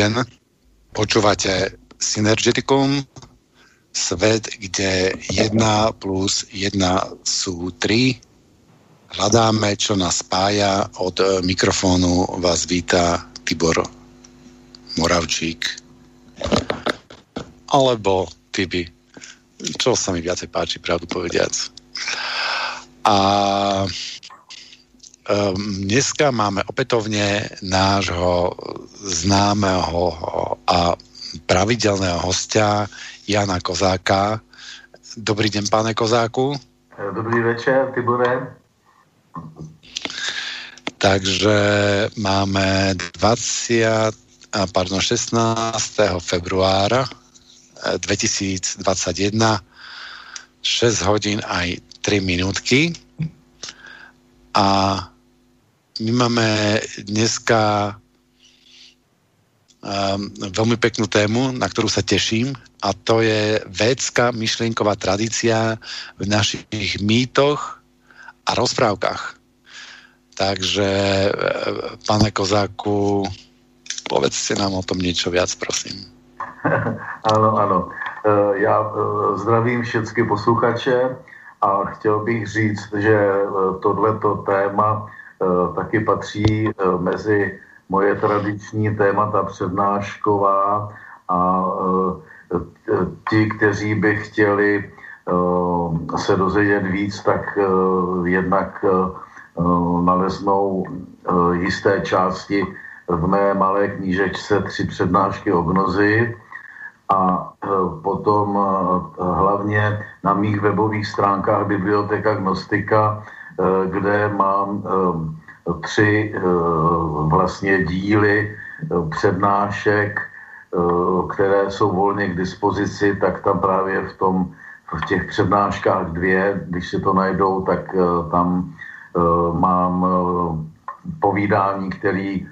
Den. Počúvate Synergeticum, svet, kde jedna plus jedna sú tri. Hľadáme, čo nás spája. Od mikrofónu vás víta Tibor Moravčík. Alebo Tibi. Čo sa mi viacej páči, pravdu povediac. A um, dneska máme opätovne nášho známeho a pravidelného hostia Jana Kozáka. Dobrý den, pane Kozáku. Dobrý večer, Tibore. Takže máme 20, pardon, 16. februára 2021 6 hodín aj 3 minútky a my máme dneska um, veľmi peknú tému, na ktorú sa teším a to je védská myšlienková tradícia v našich mýtoch a rozprávkach. Takže, e, pane Kozáku, povedzte nám o tom niečo viac, prosím. ano, ano. E, já e, zdravím všechny posluchače a chtěl bych říct, že tohleto téma taky patří mezi moje tradiční témata přednášková a ti, kteří by chtěli se dozvědět víc, tak jednak naleznou jisté části v mé malé knížečce tři přednášky o gnozi a potom hlavně na mých webových stránkách Biblioteka Gnostika, kde mám tři vlastně díly přednášek Eh, které jsou volně k dispozici, tak tam právě v tom v těch přednáškách dvě, když si to najdou, tak tam mám povídání, který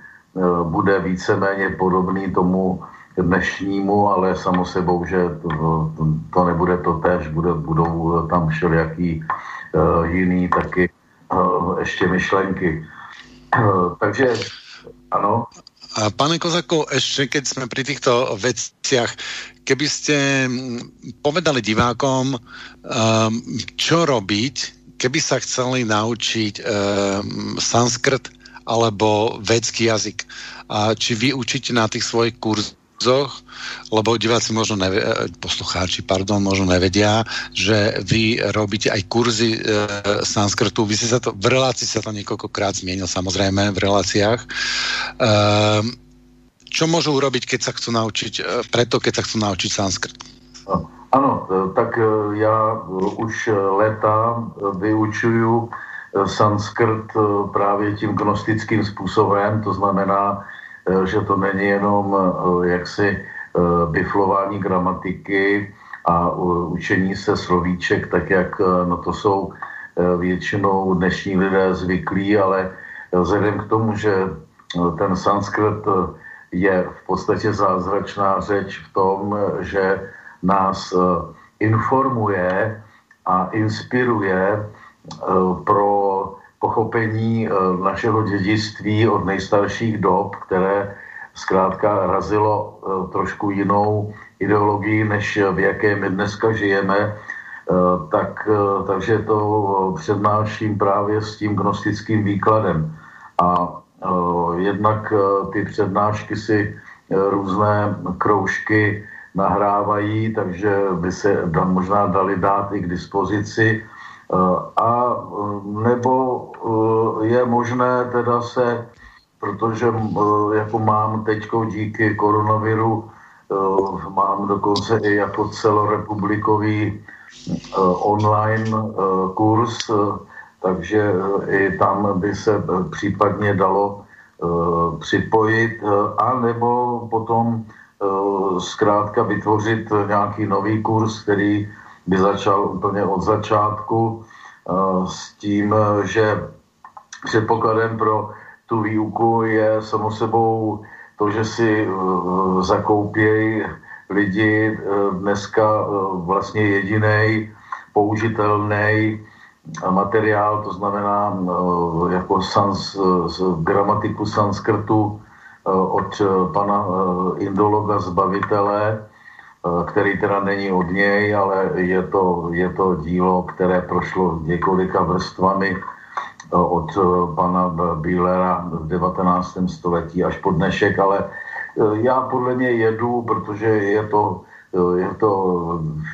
bude víceméně podobný tomu dnešnímu, ale samo sebou, že to, to, nebude to tež, bude, budou tam všelijaký jiný taky ještě myšlenky. Uh, takže ano. Pane Kozako, ešte keď sme pri týchto veciach, keby ste mm, povedali divákom, um, čo robiť, keby sa chceli naučiť um, sanskrt alebo védsky jazyk. A či vy učíte na tých svojich kurzoch kurzoch, lebo diváci možno nevie, poslucháči, pardon, možno nevedia, že vy robíte aj kurzy e, sanskrtu. Vy ste sa to, v relácii sa to niekoľkokrát zmienil, samozrejme, v reláciách. E, čo môžu urobiť, keď sa chcú naučiť, e, preto keď sa chcú naučiť sanskrt? Ano, tak já už leta vyučuju sanskrt právě tím gnostickým způsobem, to znamená, Eh, že to není jenom eh, jaksi eh, biflování gramatiky a učení se slovíček, tak jak no to jsou většinou dnešní lidé zvyklí, ale vzhledem k tomu, že ten sanskrt je v podstatě zázračná řeč v tom, že nás informuje a inspiruje pro pochopení eh, našeho dědictví od nejstarších dob, které zkrátka razilo eh, trošku jinou ideologii, než v jaké my dneska žijeme, eh, tak, takže to přednáším právě s tím gnostickým výkladem. A jednak ty přednášky si různé kroužky nahrávají, takže by se možná dali dát i k dispozici a nebo eh, je možné teda se, protože eh, jako mám teďko díky koronaviru, eh, mám dokonce i jako celorepublikový online kurz, takže i tam by se případně dalo připojit, a nebo potom zkrátka vytvořit nějaký nový kurz, který by začal úplně od začátku eh, s tím, že předpokladem pro tu výuku je samo sebou to, že si eh, zakoupějí lidi eh, dneska vlastně jediný použitelný materiál, to znamená jako sans, gramatiku sanskrtu od pana indologa zbavitele, který teda není od něj, ale je to, je to dílo, které prošlo několika vrstvami od pana Bílera v 19. století až po dnešek, ale já podle něj jedu, protože je to, je to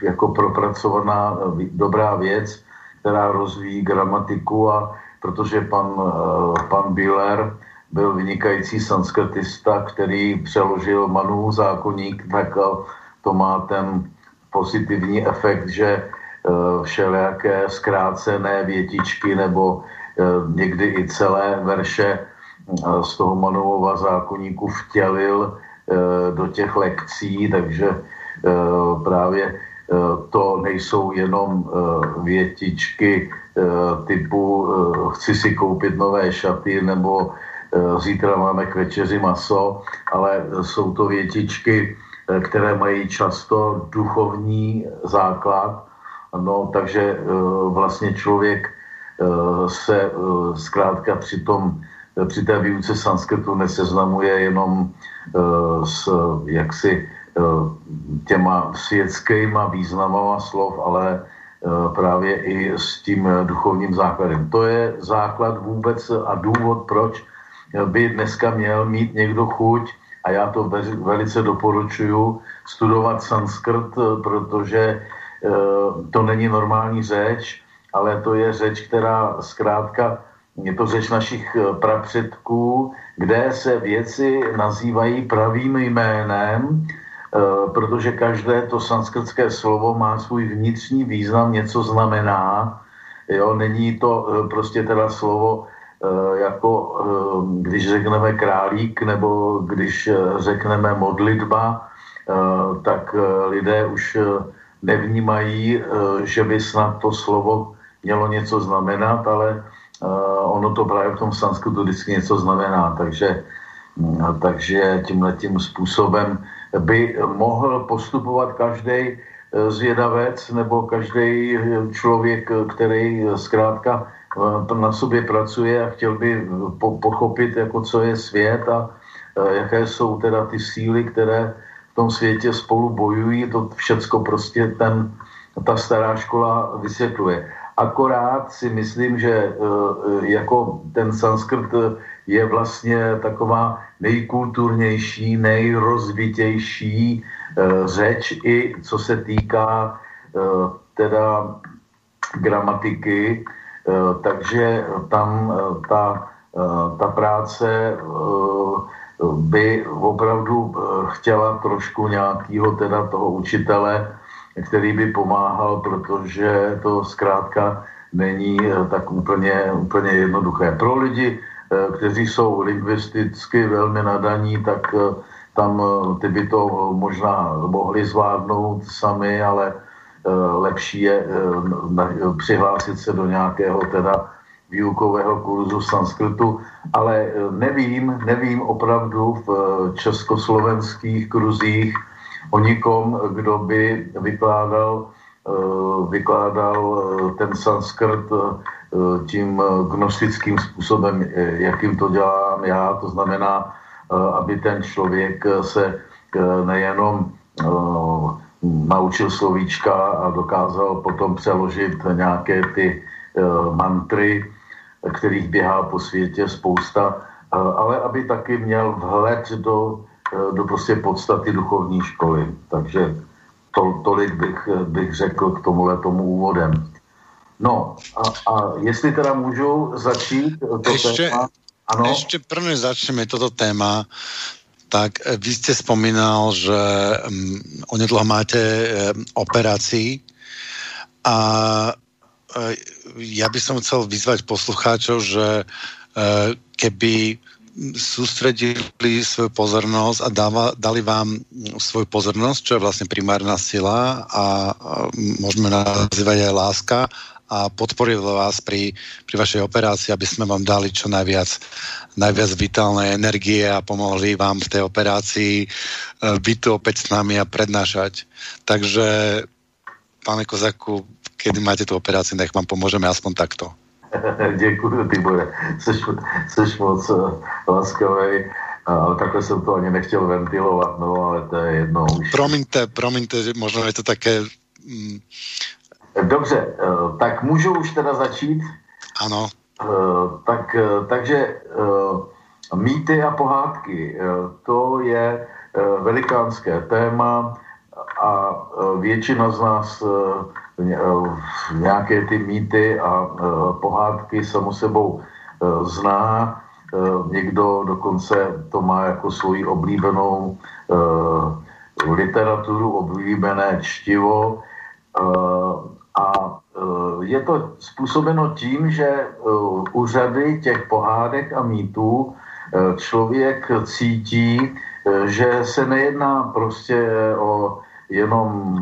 jako propracovaná dobrá věc, která rozvíjí gramatiku a protože pan, pan Bíler byl vynikající sanskrtista, který přeložil Manu zákonník, tak to má ten pozitivní efekt, že eh, všelijaké zkrácené větičky nebo eh, někdy i celé verše eh, z toho Manovova zákonníku vtělil do těch lekcí, takže právě to nejsou jenom větičky typu chci si koupit nové šaty nebo zítra máme k večeři maso, ale jsou to větičky které mají často duchovní základ. No, takže eh, vlastně člověk eh, se zkrátka při, tom, při té výuce sanskrtu neseznamuje jenom s jaksi těma světskýma významama slov, ale právě i s tím duchovním základem. To je základ vůbec a důvod, proč by dneska měl mít někdo chuť a já to velice doporučuju studovat sanskrt, protože eh, to není normální řeč, ale to je řeč, která zkrátka, je to řeč našich eh, prapředků, kde se věci nazývají pravým jménem, eh, protože každé to sanskrtské slovo má svůj vnitřní význam, něco znamená. Jo, není to prostě teda slovo Eh, jako eh, když řekneme králík nebo když eh, řekneme modlitba, tak lidé už nevnímají, že by snad to slovo mělo něco znamenat, ale ono to právě v tom sanskrtu vždycky něco znamená, takže, mm, takže tímhle tím způsobem by mohl postupovat každý zvědavec nebo každý člověk, který zkrátka na sobě pracuje a chtěl by po, pochopit, jako co je svět a jaké jsou teda ty síly, které v tom světě spolu bojují. To všecko prostě ten, ta stará škola vysvětluje. Akorát si myslím, že jako ten sanskrt je vlastně taková nejkulturnější, nejrozvitější řeč i co se týká teda gramatiky, Eh, takže tam eh, ta, eh, ta práce by opravdu chtěla trošku nějakého teda toho učitele, který by pomáhal, protože to zkrátka není tak úplně, úplně jednoduché. Pro lidi, kteří jsou lingvisticky velmi nadaní, tak tam ty by to možná mohli zvládnout sami, ale Eh, lepší je eh, přihlásit se do nějakého teda výukového kurzu sanskrtu, ale eh, nevím, nevím opravdu v československých kruzích o nikom, kdo by vykládal, vykládal ten sanskrt tím gnostickým způsobem, jakým to dělám já, to znamená, aby ten člověk se nejenom naučil slovíčka a dokázal potom přeložit nějaké ty uh, mantry, kterých běhá po světě spousta, uh, ale aby taky měl vhled do, uh, do prostě podstaty duchovní školy. Takže to, tolik bych, bych řekl k tomuhle tomu úvodem. No a, a jestli teda můžu začít to ještě, téma, ano. Ešte prvne začneme toto téma, tak eh, vy ste spomínal, že um, onedlho máte um, operácii a uh, ja by som chcel vyzvať poslucháčov, že keby sústredili svoju pozornosť a dáva, dali vám svoju pozornosť, čo je vlastne primárna sila a, a môžeme nazývať aj láska a podporil vás pri, pri vašej operácii, aby sme vám dali čo najviac, najviac vitálnej energie a pomohli vám v tej operácii e, byť tu opäť s nami a prednášať. Takže, pane Kozaku, kedy máte tu operáciu, nech vám pomôžeme aspoň takto. Děkuji, Tibore, jsi, jsi moc uh, laskavý. ale takhle jsem to ani nechtěl ventilovat, no ale to je jedno. Promiňte, promiňte, možná je to také... Dobře, eh, tak můžu už teda začít? Ano. Eh, tak, eh, takže mýty a pohádky, to je velikánské téma a většina z nás nějaké ty mýty a pohádky samo sebou zná někdo dokonce to má jako svoji oblíbenou literaturu, oblíbené čtivo uh, je to způsobeno tím, že uh, u řady těch pohádek a mýtů uh, člověk cítí, uh, že se nejedná prostě o jenom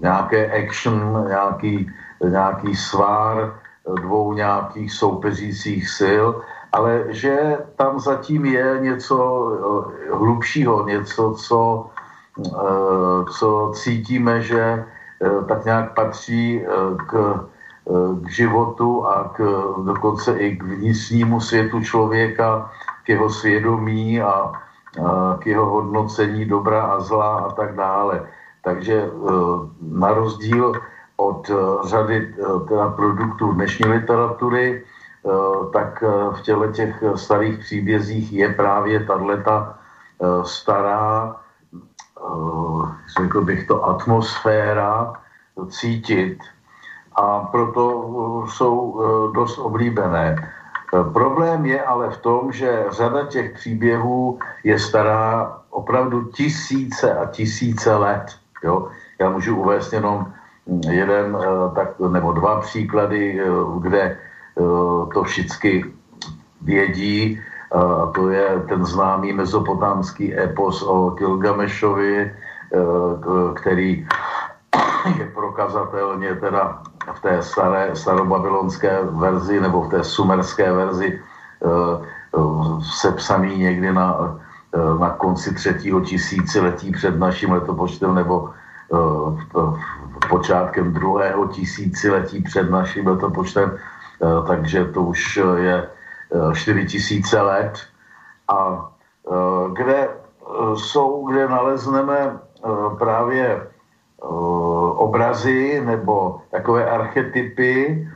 nějaké action, nějaký, nějaký svár dvou nějakých soupeřících sil, ale že tam zatím je něco eh, hlubšího, něco, co, eh, co cítíme, že eh, tak nějak patří k, k životu a k, dokonce i k vnitřnímu světu člověka, k jeho svědomí a k jeho hodnocení dobra a zla a tak dále. Takže na rozdíl od řady teda produktů dnešní literatury, Eh, tak eh, v těle těch eh, starých příbězích je právě tato stará, řekl bych to, atmosféra cítit a proto jsou dost oblíbené. Problém je ale v tom, že řada těch příběhů je stará opravdu tisíce a tisíce let. Jo? Já můžu uvést jenom jeden tak, nebo dva příklady, kde to všichni vědí. A to je ten známý mezopotámský epos o Kilgamešovi, eh, který je prokazatelně teda v té staré, starobabylonské verzi nebo v té sumerské verzi eh, sepsaný někdy na, na konci třetího tisíciletí před naším letopočtem nebo počátkem druhého tisíciletí před naším letopočtem. Eh, takže to už eh, je 4 eh, tisíce let. A kde jsou, kde nalezneme právě obrazy nebo takové archetypy,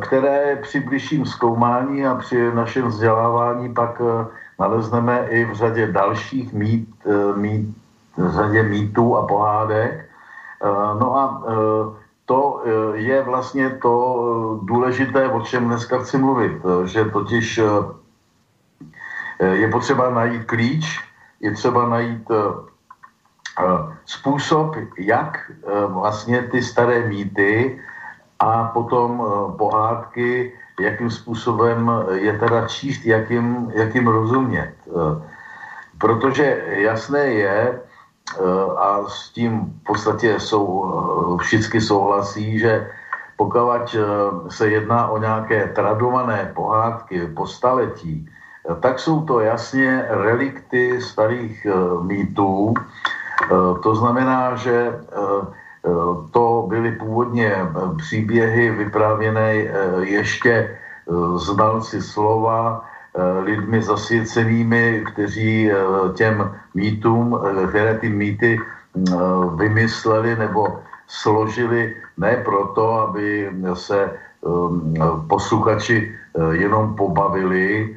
které při bližším zkoumání a při našem vzdělávání pak nalezneme i v řadě dalších mít, mít v řadě mýtů a pohádek. No a to eh, je vlastně to eh, důležité, o čem dneska chci mluvit, eh, že totiž je potřeba najít klíč, je třeba najít způsob, jak vlastně ty staré mýty a potom pohádky, jakým způsobem je teda číst, jakým, jakým rozumět. Protože jasné je, a s tím v podstatě jsou, eh, všichni souhlasí, že pokud eh, se jedná o nějaké tradované pohádky po staletí, tak jsou to jasně relikty starých mýtů. To znamená, že to byly původně příběhy vyprávěné ještě znalci slova, Eh, lidmi zasvěcenými, kteří eh, těm mýtům, eh, které ty mýty vymysleli nebo složili ne proto, aby se posluchači jenom pobavili,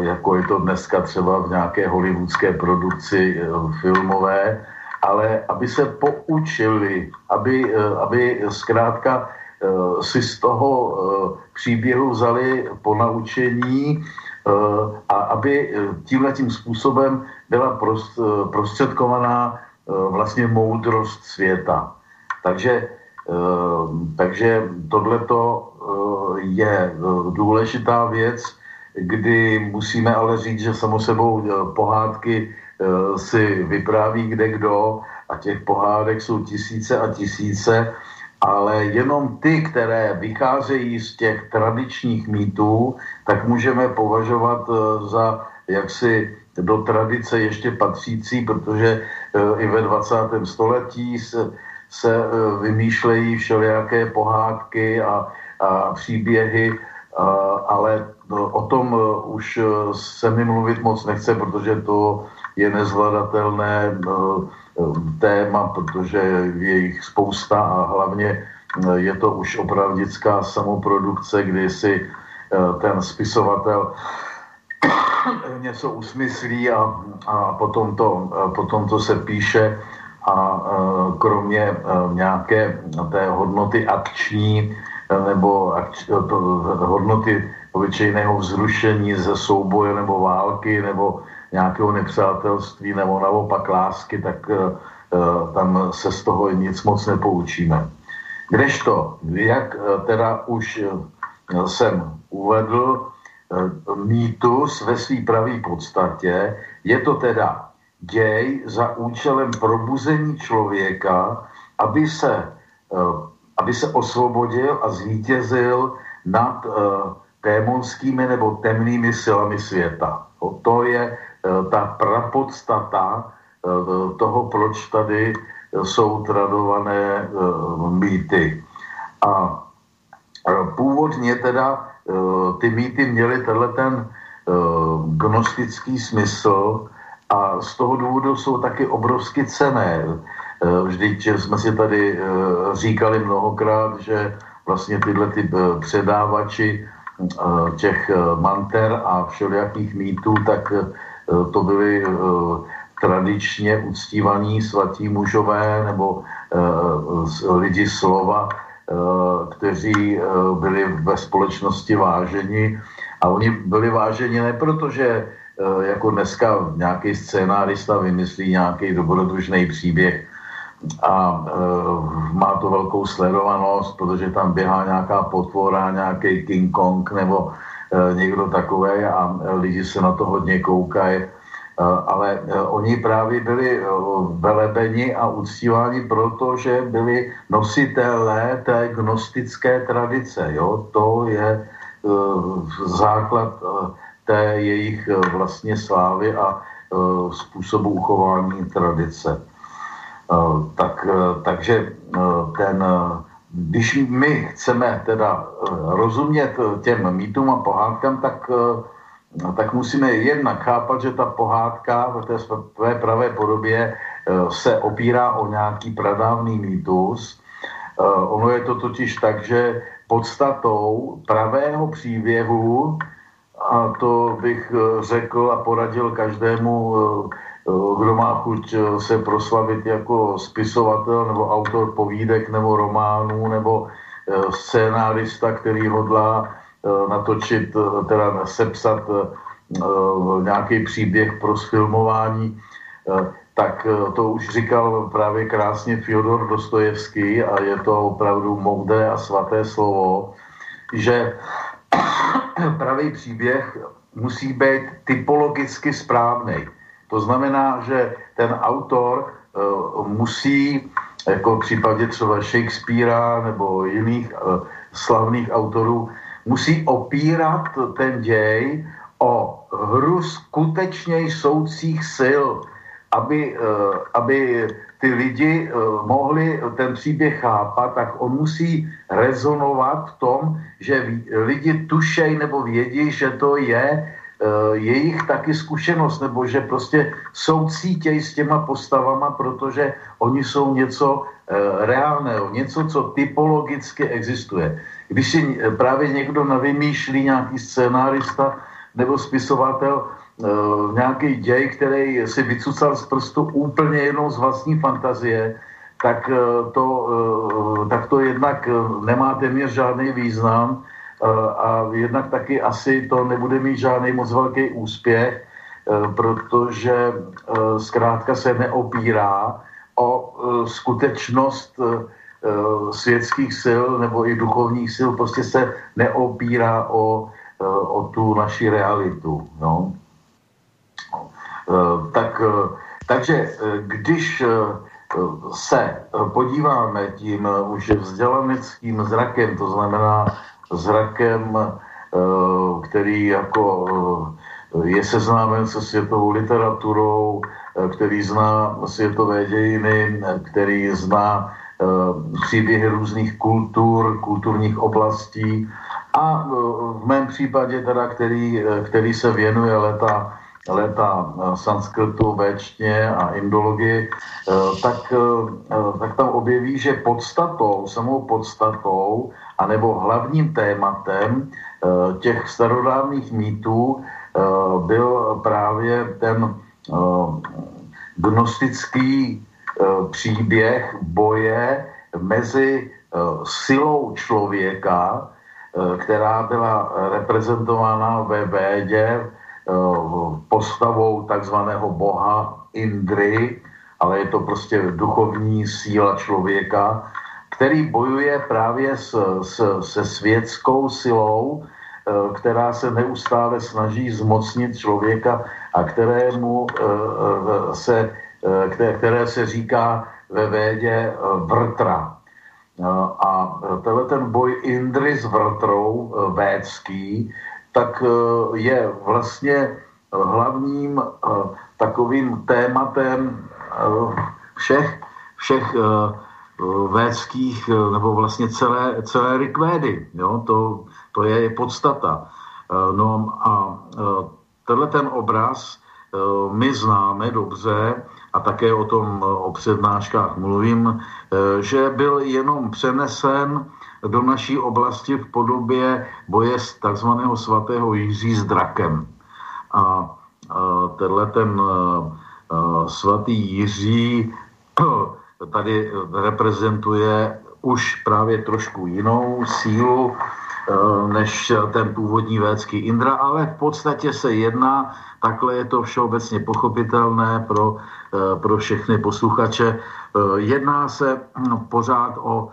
jako je to dneska třeba v nějaké hollywoodské produkci filmové, ale aby se poučili, aby, aby zkrátka si z toho příběhu vzali po naučení Eh, a aby eh, tímhle tím způsobem byla eh, prostředkovaná vlastně moudrost světa. Takže, takže tohleto je důležitá věc, kdy musíme ale říct, že samo sebou pohádky si vypráví kde kdo a těch pohádek jsou tisíce a tisíce ale jenom ty, které vycházejí z těch tradičních mýtů, tak můžeme považovat eh, za jaksi do tradice ještě patřící, protože eh, i ve 20. století se, se eh, vymýšlejí všelijaké pohádky a, a příběhy, ale no, o tom už se mi mluvit moc nechce, protože to je nezvladatelné téma, protože je jich spousta a hlavně je to už opravdická samoprodukce, kdy si ten spisovatel něco usmyslí a, a potom, to, potom to se píše a kromě nějaké té hodnoty akční nebo akč, to, hodnoty obyčejného vzrušení ze souboje nebo války nebo nějakého nepřátelství nebo naopak lásky, tak tam se z toho nic moc nepoučíme. Kdežto, jak teda už jsem uvedl, mýtus ve své pravé podstatě, je to teda děj za účelem probuzení člověka, aby se, eh, aby se osvobodil a zvítězil nad eh, démonskými nebo temnými silami světa. To je eh, ta prapodstata toho, proč tady jsou tradované mýty. A původně teda ty mýty měly tenhle ten gnostický smysl, a z toho důvodu jsou taky obrovsky cené. Eh, vždyť jsme si tady eh, říkali mnohokrát, že vlastně tyhle ty eh, předávači těch manter a všelijakých mýtů, tak to byli tradičně uctívaní svatí mužové nebo lidi slova, kteří byli ve společnosti váženi. A oni byli váženi ne proto, že Eh, jako dneska nějaký scénárista vymyslí nějaký dobrodružný příběh a má to velkou sledovanost, protože tam běhá nějaká potvora, nějaký King Kong nebo někdo takový a lidi se na to hodně koukají. E, ale e, oni právě byli e, velebeni a uctíváni proto, že byli nositelé té gnostické tradice. Jo? To je e, základ e, té jejich vlastně slávy a způsobu uchování tradice. Tak, takže ten, když my chceme teda rozumět těm mýtům a pohádkám, tak, tak musíme jednak chápat, že ta pohádka v té své pravé podobě se opírá o nějaký pradávný mýtus. Ono je to totiž tak, že podstatou pravého příběhu a to bych eh, řekl a poradil každému, eh, eh, kdo má chuť se proslavit jako spisovatel nebo autor povídek nebo románů nebo scénárista, který hodlá natočit, teda sepsat nějaký příběh pro sfilmování, tak to už říkal právě krásně Fyodor Dostojevský a je to opravdu moudré a svaté slovo, že pravý příběh musí být typologicky správný. To znamená, že ten autor uh, musí, jako v případě třeba Shakespearea nebo jiných uh, slavných autorů, musí opírat ten děj o hru skutečně jsoucích sil, aby, uh, aby ty lidi mohli ten příběh chápat, tak on musí rezonovat v tom, že lidi tušej nebo vědí, že to je jejich taky zkušenost, nebo že prostě jsou cítěj s těma postavama, protože oni jsou něco uh, reálného, něco, co typologicky existuje. Když si právě někdo navymýšlí nějaký scénárista nebo spisovatel, nějaký děj, který si vycucal z prstu úplně jenom z vlastní fantazie, tak eh, to, tak to jednak nemá téměř žádný význam a jednak taky asi to nebude mít žádný moc velký úspěch, protože zkrátka se neopírá o skutečnost světských sil nebo i duchovních sil, prostě se neopírá o, o tu naši realitu. No. Tak, takže když se podíváme tím už vzdělaneckým zrakem, to znamená zrakem, který jako je seznámen se světovou literaturou, který zná světové dějiny, který zná příběhy různých kultur, kulturních oblastí. A v mém případě, teda, který, který se věnuje leta léta eh, sanskrtu, véčně a indologii, eh, tak, eh, tak tam objeví, že podstatou, samou podstatou, anebo hlavním tématem těch starodávných mýtů byl právě ten gnostický příběh boje mezi silou člověka, která byla reprezentována ve védě Eh, postavou takzvaného boha Indry, ale je to prostě duchovní síla člověka, který bojuje právě s, s, se světskou silou, eh, která se neustále snaží zmocnit člověka a kterému eh, se, které se říká ve védě vrtra. A tenhle ten boj Indry s vrtrou védský tak eh, je vlastně eh, hlavním eh, takovým tématem všech, všech védských, nebo vlastně celé, celé rikvédy. Jo? To, to je podstata. No a tenhle ten obraz my známe dobře a také o tom o přednáškách mluvím, že byl jenom přenesen do naší oblasti v podobě boje z takzvaného svatého Jiří s drakem. A, tenhle ten svatý Jiří tady reprezentuje už právě trošku jinou sílu než ten původní védský Indra, ale v podstatě se jedná, takhle je to všeobecně pochopitelné pro, pro všechny posluchače, jedná se pořád o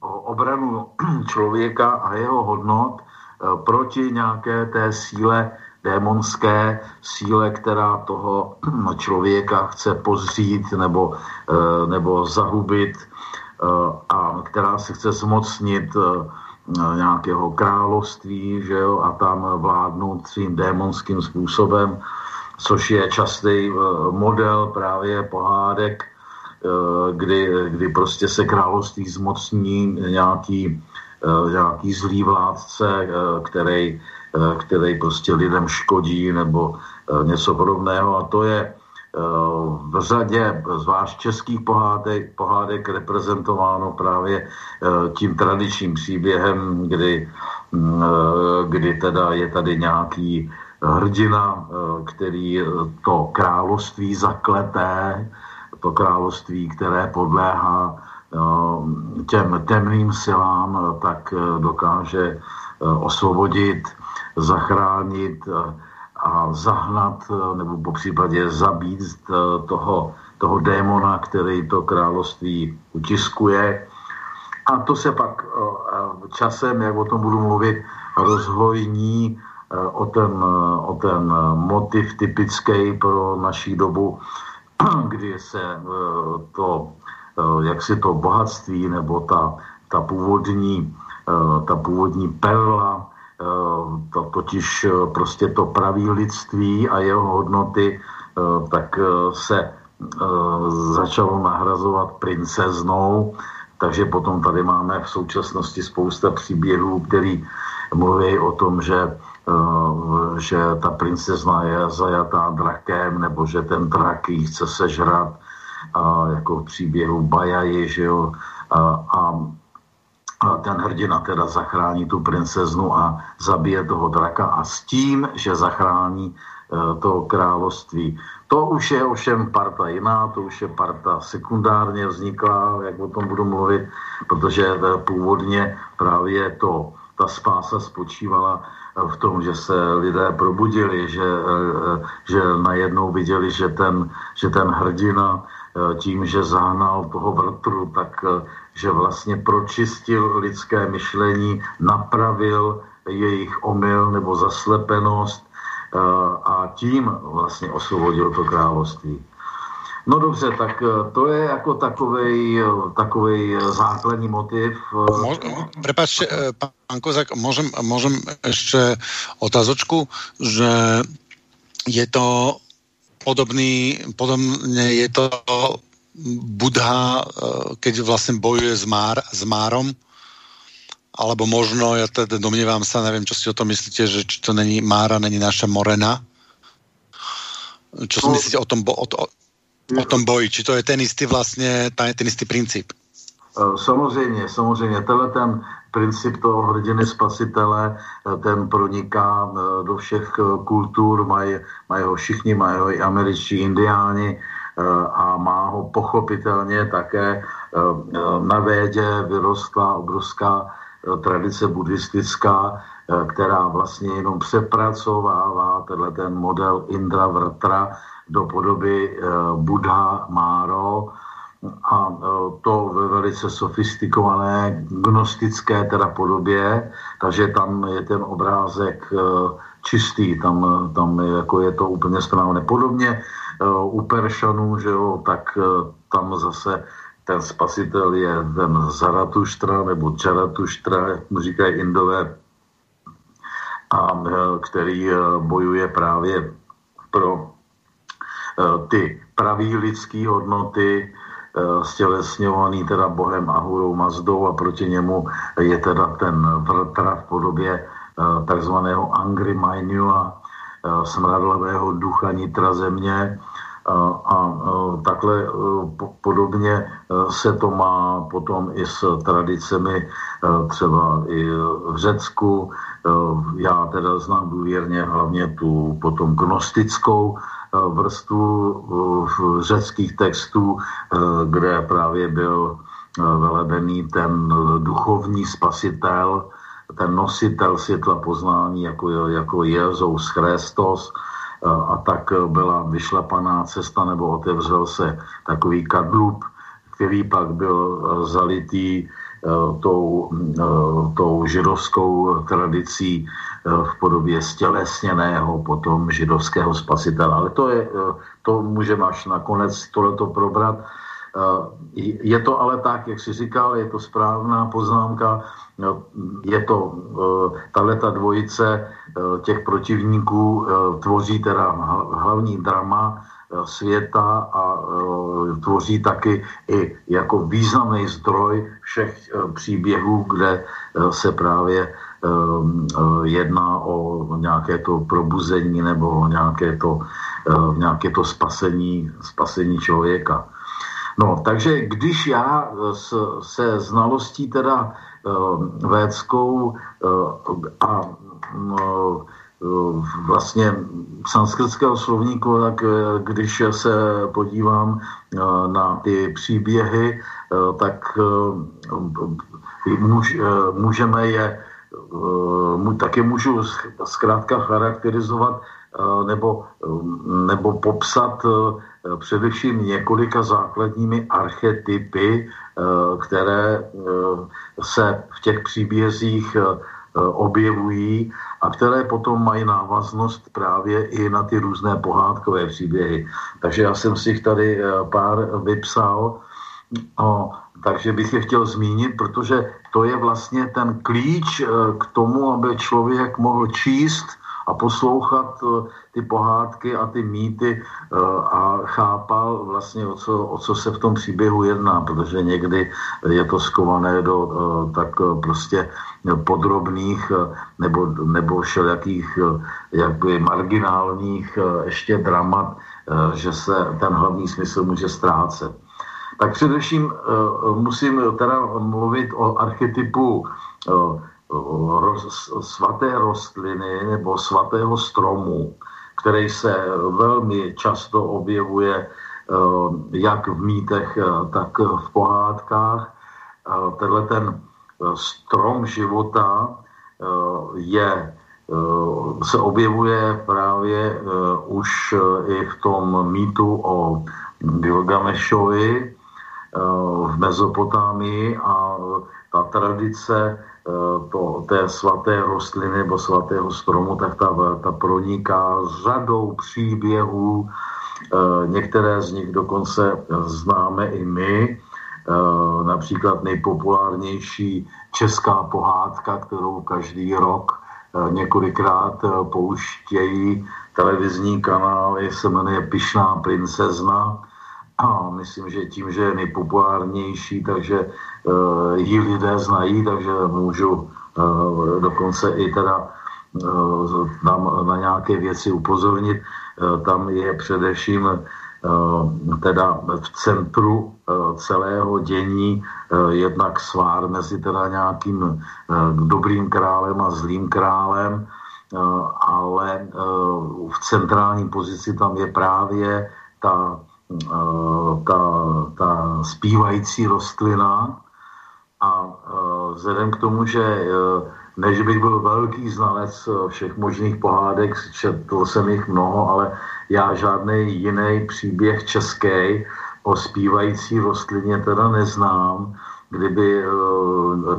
obranu člověka a jeho hodnot eh, proti nějaké té síle démonské síle, která toho člověka chce pozřít nebo, eh, nebo zahubit eh, a která se chce zmocnit nějakého království že jo, a tam vládnout svým démonským způsobem, což je častý model právě pohádek kdy, kdy prostě se království zmocní nějaký, eh, nějaký zlý vládce, eh, který, který prostě lidem škodí nebo něco podobného. A to je v řadě, zvlášť českých pohádek, pohádek reprezentováno právě tím tradičním příběhem, kdy, mm, kdy teda je tady nějaký hrdina, který to království zakleté, to království, které podléhá eh, těm temným silám, eh, tak eh, dokáže osvobodit, zachránit a zahnat nebo po případě zabít toho, toho démona, který to království utiskuje. A to se pak časem, jak o tom budu mluvit, rozhojní o ten, o ten motiv typický pro naší dobu, kdy se eh, to, eh, jak si to bohatství nebo ta, ta původní, eh, ta původní perla, to, totiž prostě to pravý lidství a jeho hodnoty, tak se začalo nahrazovat princeznou, takže potom tady máme v současnosti spousta příběhů, který mluví o tom, že že ta princezna je zajatá drakem, nebo že ten drak jí chce sežrat, a jako v příběhu Bajaji, že jo, a, a, a ten hrdina teda zachrání tu princeznu a zabije toho draka a s tím, že zachrání to království. To už je ovšem parta jiná, to už je parta sekundárně vzniklá, jak o tom budu mluvit, protože eh, původně právě to, ta spása spočívala v tom, že se lidé probudili, že, eh, že najednou viděli, že ten, že ten hrdina eh, tím, že zahnal toho vrtru, tak eh, že vlastně pročistil lidské myšlení, napravil jejich omyl nebo zaslepenost a tím vlastně osvobodil to království. No dobře, tak eh, to je jako takový takovej eh, základní motiv. Eh, Mo, prepačte, pán Kozak, môžem, môžem ešte otázočku, že je to podobný, podobne je to Budha, keď vlastne bojuje s, Már, s Márom alebo možno, ja teda domnievam sa, neviem, čo si o tom myslíte, že či to není Mára, není naša Morena. Čo si no, myslíte o tom, o, o, o tom boji? Či to je ten istý vlastně, ten istý princíp? E, samozřejmě, samozřejmě. Tenhle ten princip toho hrdiny spasitele, e, ten proniká e, do všech kultur, mají, mají ho všichni, mají ho i američtí indiáni a má ho pochopitelně také na vědě vyrostla obrovská tradice buddhistická, která vlastně jenom přepracovává tenhle ten model Indra Vrtra do podoby Buddha Máro, a e, to ve velice sofistikované gnostické teda podobě, takže tam je ten obrázek e, čistý, tam, tam jako je to úplně správné. Podobně u Peršanů, že jo, tak tam zase ten spasitel je ten Zaratuštra nebo Čaratuštra, jak mu říkají Indové, a který bojuje právě pro ty pravý lidské hodnoty, Eh, stělesňovaný teda bohem Ahurou Mazdou a proti němu je teda ten vrtra v podobě eh, takzvaného Angry Mainua, eh, smradlavého ducha nitra země, a takhle podobně se to má potom i s tradicemi třeba i v Řecku. Já teda znám důvěrně hlavně tu potom gnostickou vrstvu řeckých textů, kde právě byl velebený ten duchovní spasitel, ten nositel světla poznání, jako, jako Jezus Christos, a tak byla vyšlapaná cesta, nebo otevřel se takový kadlub, který pak byl zalitý tou, tou židovskou tradicí v podobě stělesněného potom židovského spasitele. Ale to, je, to můžeme až nakonec tohleto probrat. Je to ale tak, jak si říkal, je to správná poznámka, je to, tahle ta dvojice těch protivníků tvoří teda hlavní drama světa a tvoří taky i jako významný zdroj všech příběhů, kde se právě jedná o nějaké to probuzení nebo nějaké to, nějaké to spasení, spasení člověka. No, takže když já se znalostí teda védskou a vlastně sanskritského slovníku, tak když se podívám na ty příběhy, tak můžeme je taky můžu zkrátka charakterizovat nebo, nebo popsat především několika základními archetypy, které se v těch příbězích objevují a které potom mají návaznost právě i na ty různé pohádkové příběhy. Takže já jsem si jich tady pár vypsal, o, takže bych je chtěl zmínit, protože to je vlastně ten klíč k tomu, aby člověk mohl číst a poslouchat eh, ty pohádky a ty mýty eh, a chápal vlastně, o co, o co se v tom příběhu jedná, protože někdy je to skované do eh, tak prostě podrobných nebo, nebo všelijakých jakby marginálních ještě dramat, že se ten hlavní smysl může ztrácet. Tak především musím teda mluvit o archetypu svaté rostliny nebo svatého stromu, který se velmi často objevuje eh, jak v mýtech, eh, tak v pohádkách. Tenhle ten eh, strom života je, se objevuje právě už i v tom mýtu o Gilgamešovi v Mezopotámii a ta tradice Eh, to, té svaté rostliny nebo svatého stromu, tak ta, ta proniká řadou příběhů. Eh, některé z nich dokonce známe i my. Eh, například nejpopulárnější česká pohádka, kterou každý rok několikrát pouštějí televizní kanály, se jmenuje Pišná princezna a myslím, že tím, že je nejpopulárnější, takže uh, ji lidé znají, takže můžu uh, dokonce i teda uh, tam na nějaké věci upozornit. Uh, tam je především uh, teda v centru celého dění jednak svár mezi teda nějakým dobrým králem a zlým králem, ale v centrální pozici tam je právě ta ta, ta zpívající rostlina a vzhledem k tomu, že než bych byl velký znalec všech možných pohádek, četl jsem jich mnoho, ale já žádný jiný příběh český o zpívající rostlině teda neznám. Kdyby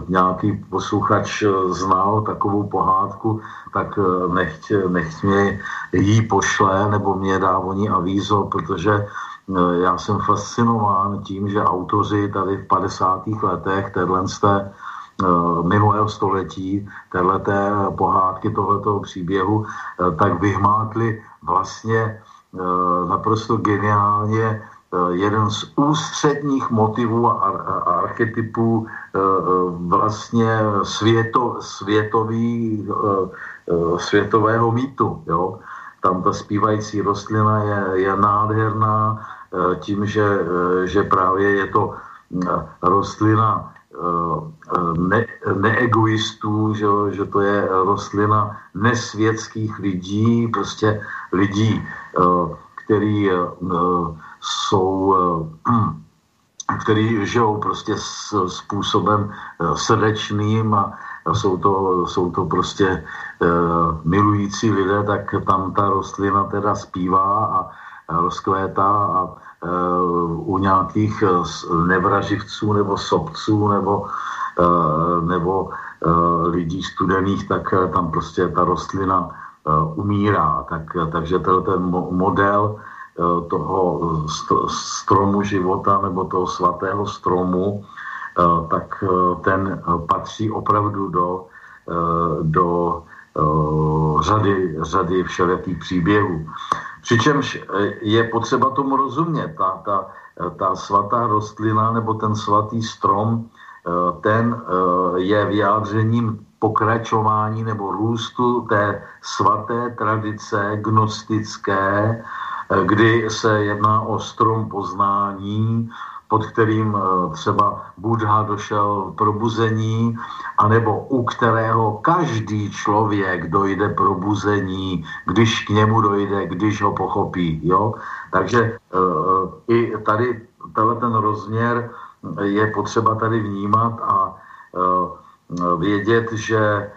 nějaký posluchač znal takovou pohádku, tak nechť, nechť mě jí pošle nebo mě dá o ní avízo, protože já jsem fascinován tím, že autoři tady v 50. letech téhle z té uh, minulého století, téhleté pohádky tohoto příběhu, uh, tak vyhmátli vlastně naprosto geniálně jeden z ústředních motivů a, archetypů vlastně světo, světový, světového mýtu. Jo? Tam ta zpívající rostlina je, je nádherná, Eh, tím, že, eh, že právě je to eh, rostlina ne, neegoistů, že, že to je rostlina nesvětských lidí, prostě lidí, který jsou který žijou prostě s způsobem srdečným a jsou to, jsou to prostě milující lidé, tak tam ta rostlina teda zpívá a rozkvétá a e, u nějakých e, nevraživců nebo sobců nebo, e, nebo lidí studených, tak tam prostě ta rostlina umírá. Tak, takže ten model toho stromu života nebo toho svatého stromu, tak ten patří opravdu do, do řady, řady všelijakých příběhů. Přičemž eh, je potřeba tomu rozumět. Ta, ta, eh, ta svatá rostlina nebo ten svatý strom, eh, ten je vyjádřením pokračování nebo růstu té svaté tradice gnostické, kdy se jedná o strom poznání, pod kterým eh, třeba Buddha došel probuzení, anebo u kterého každý člověk dojde probuzení, když k němu dojde, když ho pochopí. Jo? Takže uh, i tady tenhle ten rozměr je potřeba tady vnímat a vědět, že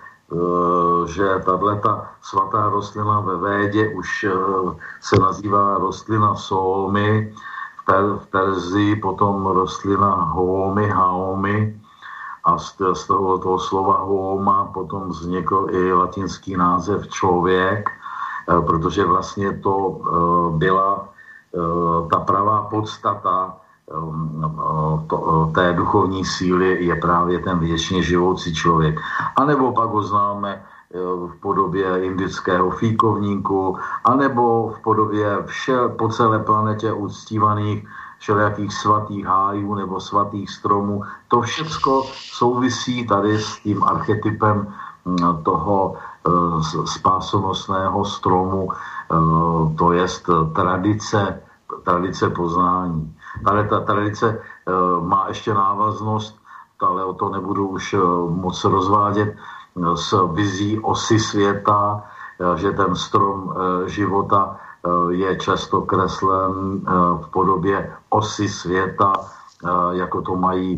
že tato svatá rostlina ve Védě už se nazývá rostlina Solmy, v Perzii potom rostlina homy, haomy a z, z toho, toho slova homa potom vznikl i latinský název člověk, eh, protože vlastně to eh, byla eh, ta pravá podstata té duchovní síly je právě ten věčně živoucí člověk. A nebo pak ho známe v podobě indického fíkovníku, anebo v podobě vše po celé planetě uctívaných všelijakých svatých hájů nebo svatých stromů. To všechno souvisí tady s tím archetypem mm, toho e, spásonosného stromu, e, to je tradice, tradice poznání. Tady ta tradice má ještě návaznost, ale o to nebudu už moc rozvádět, s vizí osy světa, eh, že ten strom eh, života eh, je často kreslen v podobě osy světa, jako to mají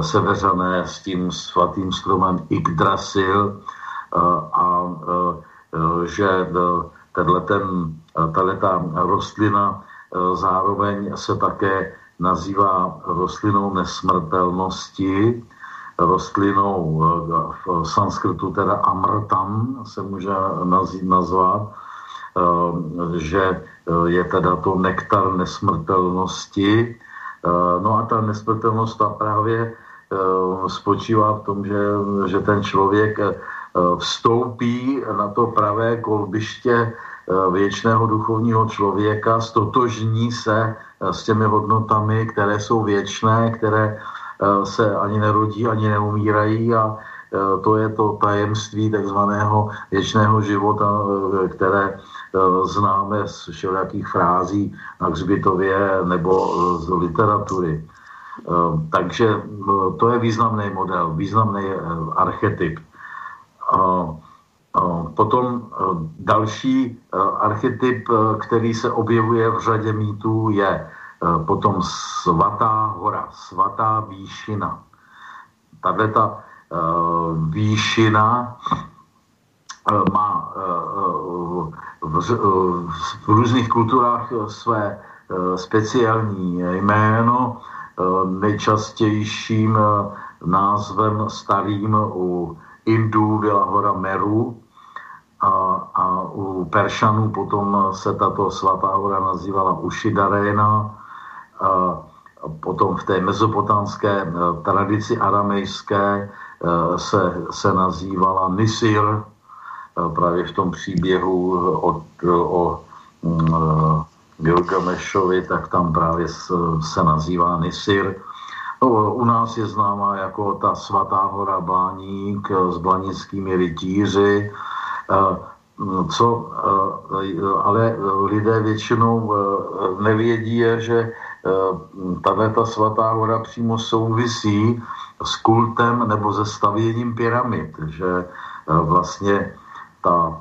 seveřané s tím svatým stromem Yggdrasil. A že tato rostlina zároveň se také nazývá rostlinou nesmrtelnosti, rostlinou eh, v sanskritu teda amrtam se může nazvat, eh, že eh, je teda to nektar nesmrtelnosti. No a ta nesmrtelnost ta právě spočívá v tom, že, že ten člověk vstoupí na to pravé kolbiště věčného duchovního člověka, stotožní se s těmi hodnotami, které jsou věčné, které se ani nerodí, ani neumírají a to je to tajemství takzvaného věčného života, které známe z všelijakých frází na Hřbitově nebo z literatury. Takže to je významný model, významný archetyp. Potom e, další e, archetyp, e, který se objevuje v řadě mýtů, je potom svatá hora, svatá výšina. Tahle ta výšina má v, různých kulturách své speciální jméno. Nejčastějším názvem starým u Indů byla hora Meru, a, a u Peršanů potom se tato svatá hora nazývala Ušidaréna, potom v té mezopotámské e, tradici aramejské e, se, se nazývala Nisir, e, právě v tom příběhu od, o mm, Gilgamešovi, tak tam právě se nazývá Nisir. U nás je známá jako ta svatá hora Bláník s blanickými rytíři, co ale lidé většinou nevědí, že tahle ta svatá hora přímo souvisí s kultem nebo se stavěním pyramid, že vlastně ta,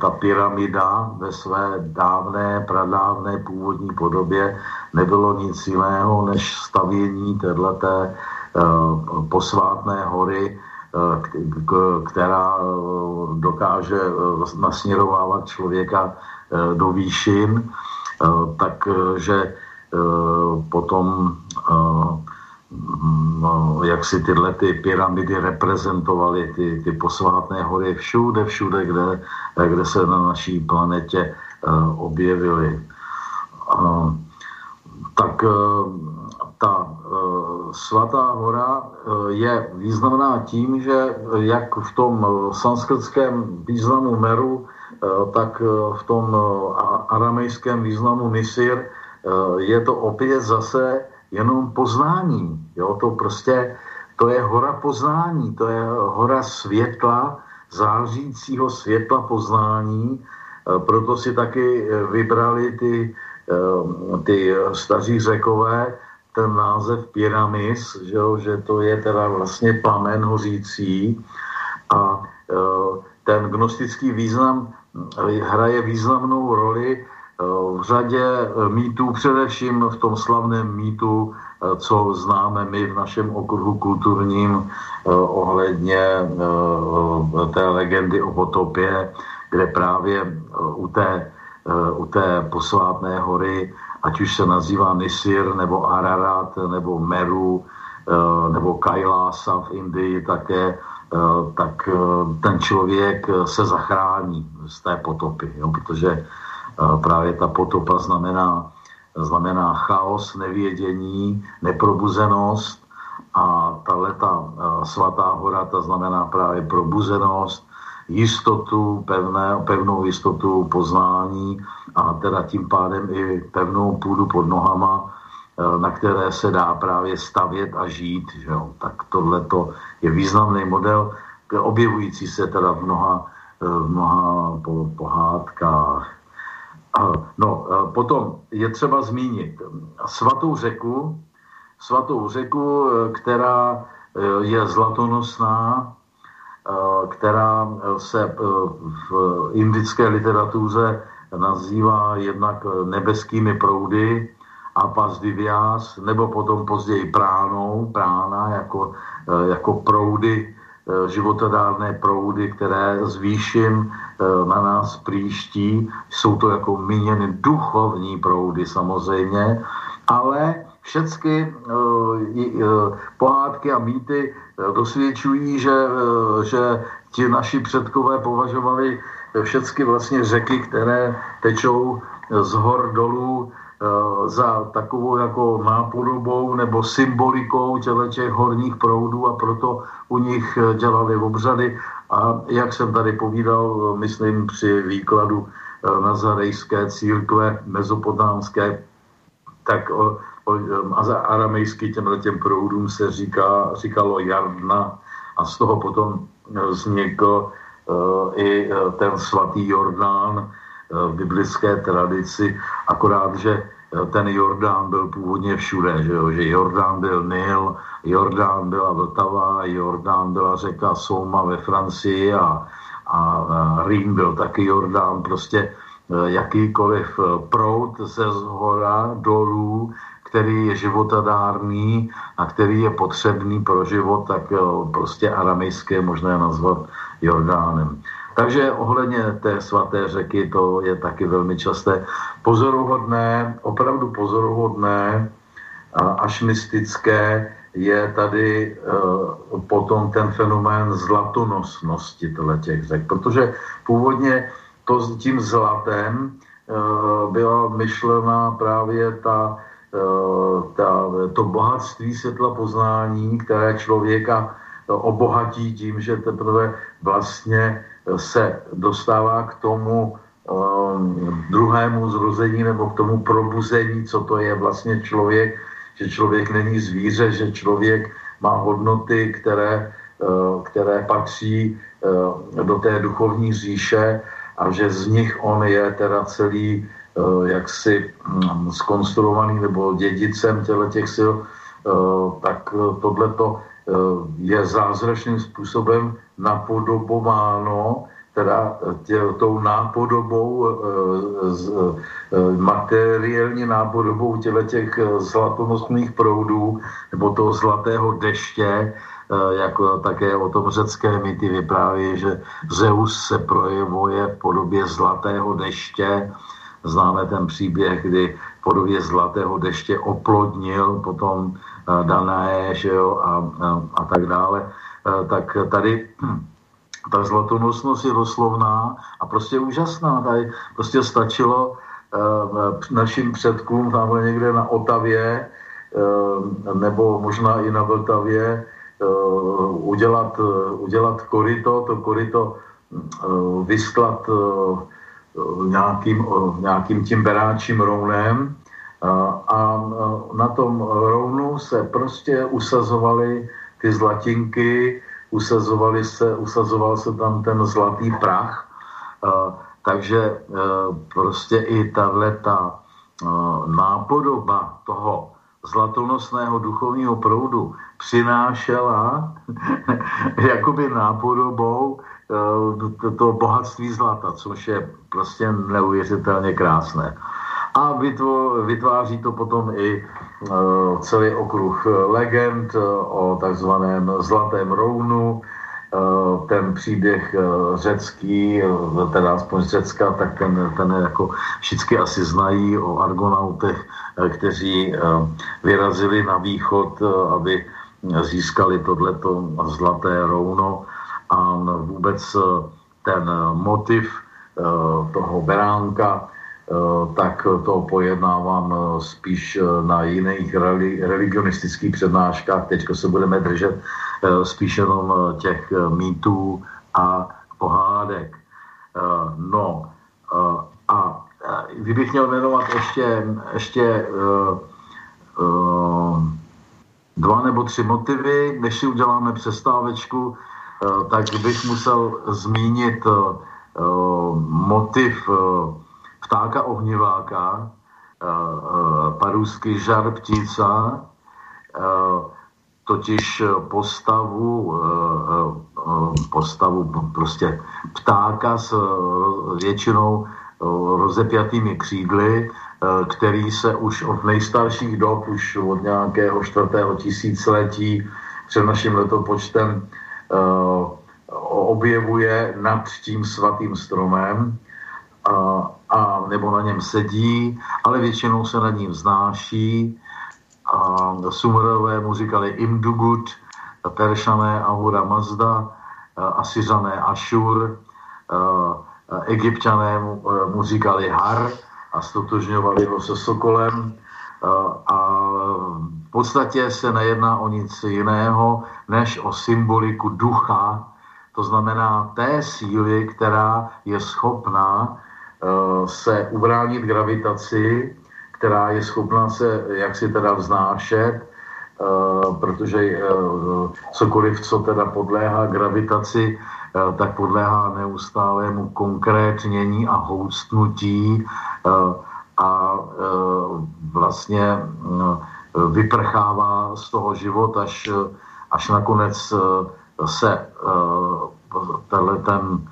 ta pyramida ve své dávné, pradávné původní podobě nebylo nic jiného než stavění téhleté posvátné hory, která eh, dokáže eh, nasměrovávat člověka eh, do výšin, takže potom jak si tyhle ty pyramidy reprezentovaly ty, ty posvátné hory všude, všude, kde, kde se na naší planetě objevily. Tak ta svatá hora je významná tím, že jak v tom sanskrtském významu Meru, tak v tom aramejském významu Nisir je to opět zase jenom poznání. Jo? To prostě, to je hora poznání, to je hora světla, zářícího světla poznání, proto si taky vybrali ty, ty staří řekové, ten název pyramis, že, jo, že to je teda vlastně plamen hořící a ten gnostický význam hraje významnou roli v řadě mýtů, především v tom slavném mýtu, co známe my v našem okruhu kulturním ohledně té legendy o potopě, kde právě u té, u té posvátné hory ať už se nazývá Nisir, nebo Ararat, nebo Meru, eh, nebo Kailasa v Indii také, eh, tak eh, ten člověk se zachrání z té potopy, jo, protože právě ta potopa znamená, znamená chaos, nevědění, neprobuzenost a ta svatá hora, ta znamená právě probuzenost, jistotu, pevné, pevnou jistotu poznání a teda tím pádem i pevnou půdu pod nohama, eh, na které se dá právě stavět a žít. Že jo? Tak tohle je významný model, objevující se teda v mnoha, eh, v mnoha pohádkách. No, potom je třeba zmínit svatou řeku, svatou řeku, která je zlatonosná, která se v indické literatuře nazývá jednak nebeskými proudy a Pasdivias, nebo potom později pránou, prána jako, jako proudy, životodárné proudy, které z výšin na nás příští. Jsou to jako míněny duchovní proudy samozřejmě, ale všechny pohádky a mýty dosvědčují, že, že ti naši předkové považovali všechny vlastně řeky, které tečou z hor dolů za takovou jako nápodobou nebo symbolikou těch horních proudů a proto u nich dělali obřady a jak jsem tady povídal, myslím při výkladu nazarejské církve mezopotámské, tak o, o, aramejsky těmhle těm proudům se říká, říkalo Jardna a z toho potom vznikl uh, i ten svatý Jordán v biblické tradici, akorát, že ten Jordán byl původně všude, že, jo? že Jordán byl Nil, Jordán byla Vltava, Jordán byla řeka Souma ve Francii a, a Rým byl taky Jordán, prostě e, jakýkoliv e, proud ze zhora dolů, který je životadárný a který je potřebný pro život, tak e, prostě aramejské možné nazvat Jordánem. Takže ohledně té svaté řeky to je taky velmi časté. Pozoruhodné, opravdu pozoruhodné až mystické je tady uh, potom ten fenomén zlatonosnosti těch řek, protože původně to tím zlatem uh, byla myšlena právě ta, uh, ta, to bohatství světla poznání, které člověka obohatí tím, že teprve vlastně se dostává k tomu um, druhému zrození nebo k tomu probuzení, co to je vlastně člověk, že člověk není zvíře, že člověk má hodnoty, které, uh, které patří uh, do té duchovní říše a že z nich on je teda celý uh, jaksi um, skonstruovaný nebo dědicem těle těch sil, tak tohleto je zázračným způsobem napodobováno teda tě, tou nápodobou, e, z, materiální nápodobou těle těch zlatonosných proudů nebo toho zlatého deště, jako také o tom řecké mity vypráví, že Zeus se projevuje v podobě zlatého deště. Známe ten příběh, kdy v podobě zlatého deště oplodnil potom Danae že jo, a, a, a tak dále. Tak tady ta zlatonosnost je doslovná a prostě úžasná. Tady prostě stačilo uh, našim předkům tamhle někde na Otavě nebo možná i na Vltavě udělat, udělat korito, to korito vysklat uh, nějakým, nějakým tím beráčím rounem a uh, na tom rounu se prostě usazovaly ty zlatinky, usazovali se, usazoval se tam ten zlatý prach, uh, takže uh, prostě i tahle ta nápodoba toho zlatonosného duchovního proudu přinášela jakoby nápodobou to bohatství zlata, což je prostě neuvěřitelně krásné a vytváří to potom i e, celý okruh legend e, o takzvaném Zlatém rounu, e, ten příběh řecký, teda aspoň z Řecka, tak ten, ten jako všichni asi znají o argonautech, kteří vyrazili na východ, aby získali tohleto zlaté rouno. A vůbec ten motiv toho beránka tak to pojednávám eh, spíš eh, na jiných religionistických přednáškách. Teď se budeme držet spíš jenom těch mýtů a pohádek. No a kdybych měl jmenovat ještě, ještě dva nebo tři motivy, než si uděláme přestávečku, tak bych musel zmínit motiv ptáka ohniváka, eh, eh, parusky žar ptíca, eh, totiž postavu, postavu prostě ptáka s většinou rozepjatými křídly, který se už od nejstarších dob, už od nějakého čtvrtého tisíciletí před naším letopočtem objevuje nad tím svatým stromem a, a, nebo na něm sedí, ale většinou se nad ním vznáší. A Sumerové mu říkali Imdugut, Peršané Ahura Mazda, Asiřané Ashur, Egyptiané mu, mu říkali Har a stotožňovali ho se Sokolem. A v podstatě se nejedná o nic jiného, než o symboliku ducha, to znamená té síly, která je schopná se ubránit gravitaci, která je schopná se jaksi teda vznášet, protože cokoliv, co teda podléhá gravitaci, tak podléhá neustálému konkrétnění a houstnutí a vlastně vyprchává z toho život, až, až nakonec se tenhle ten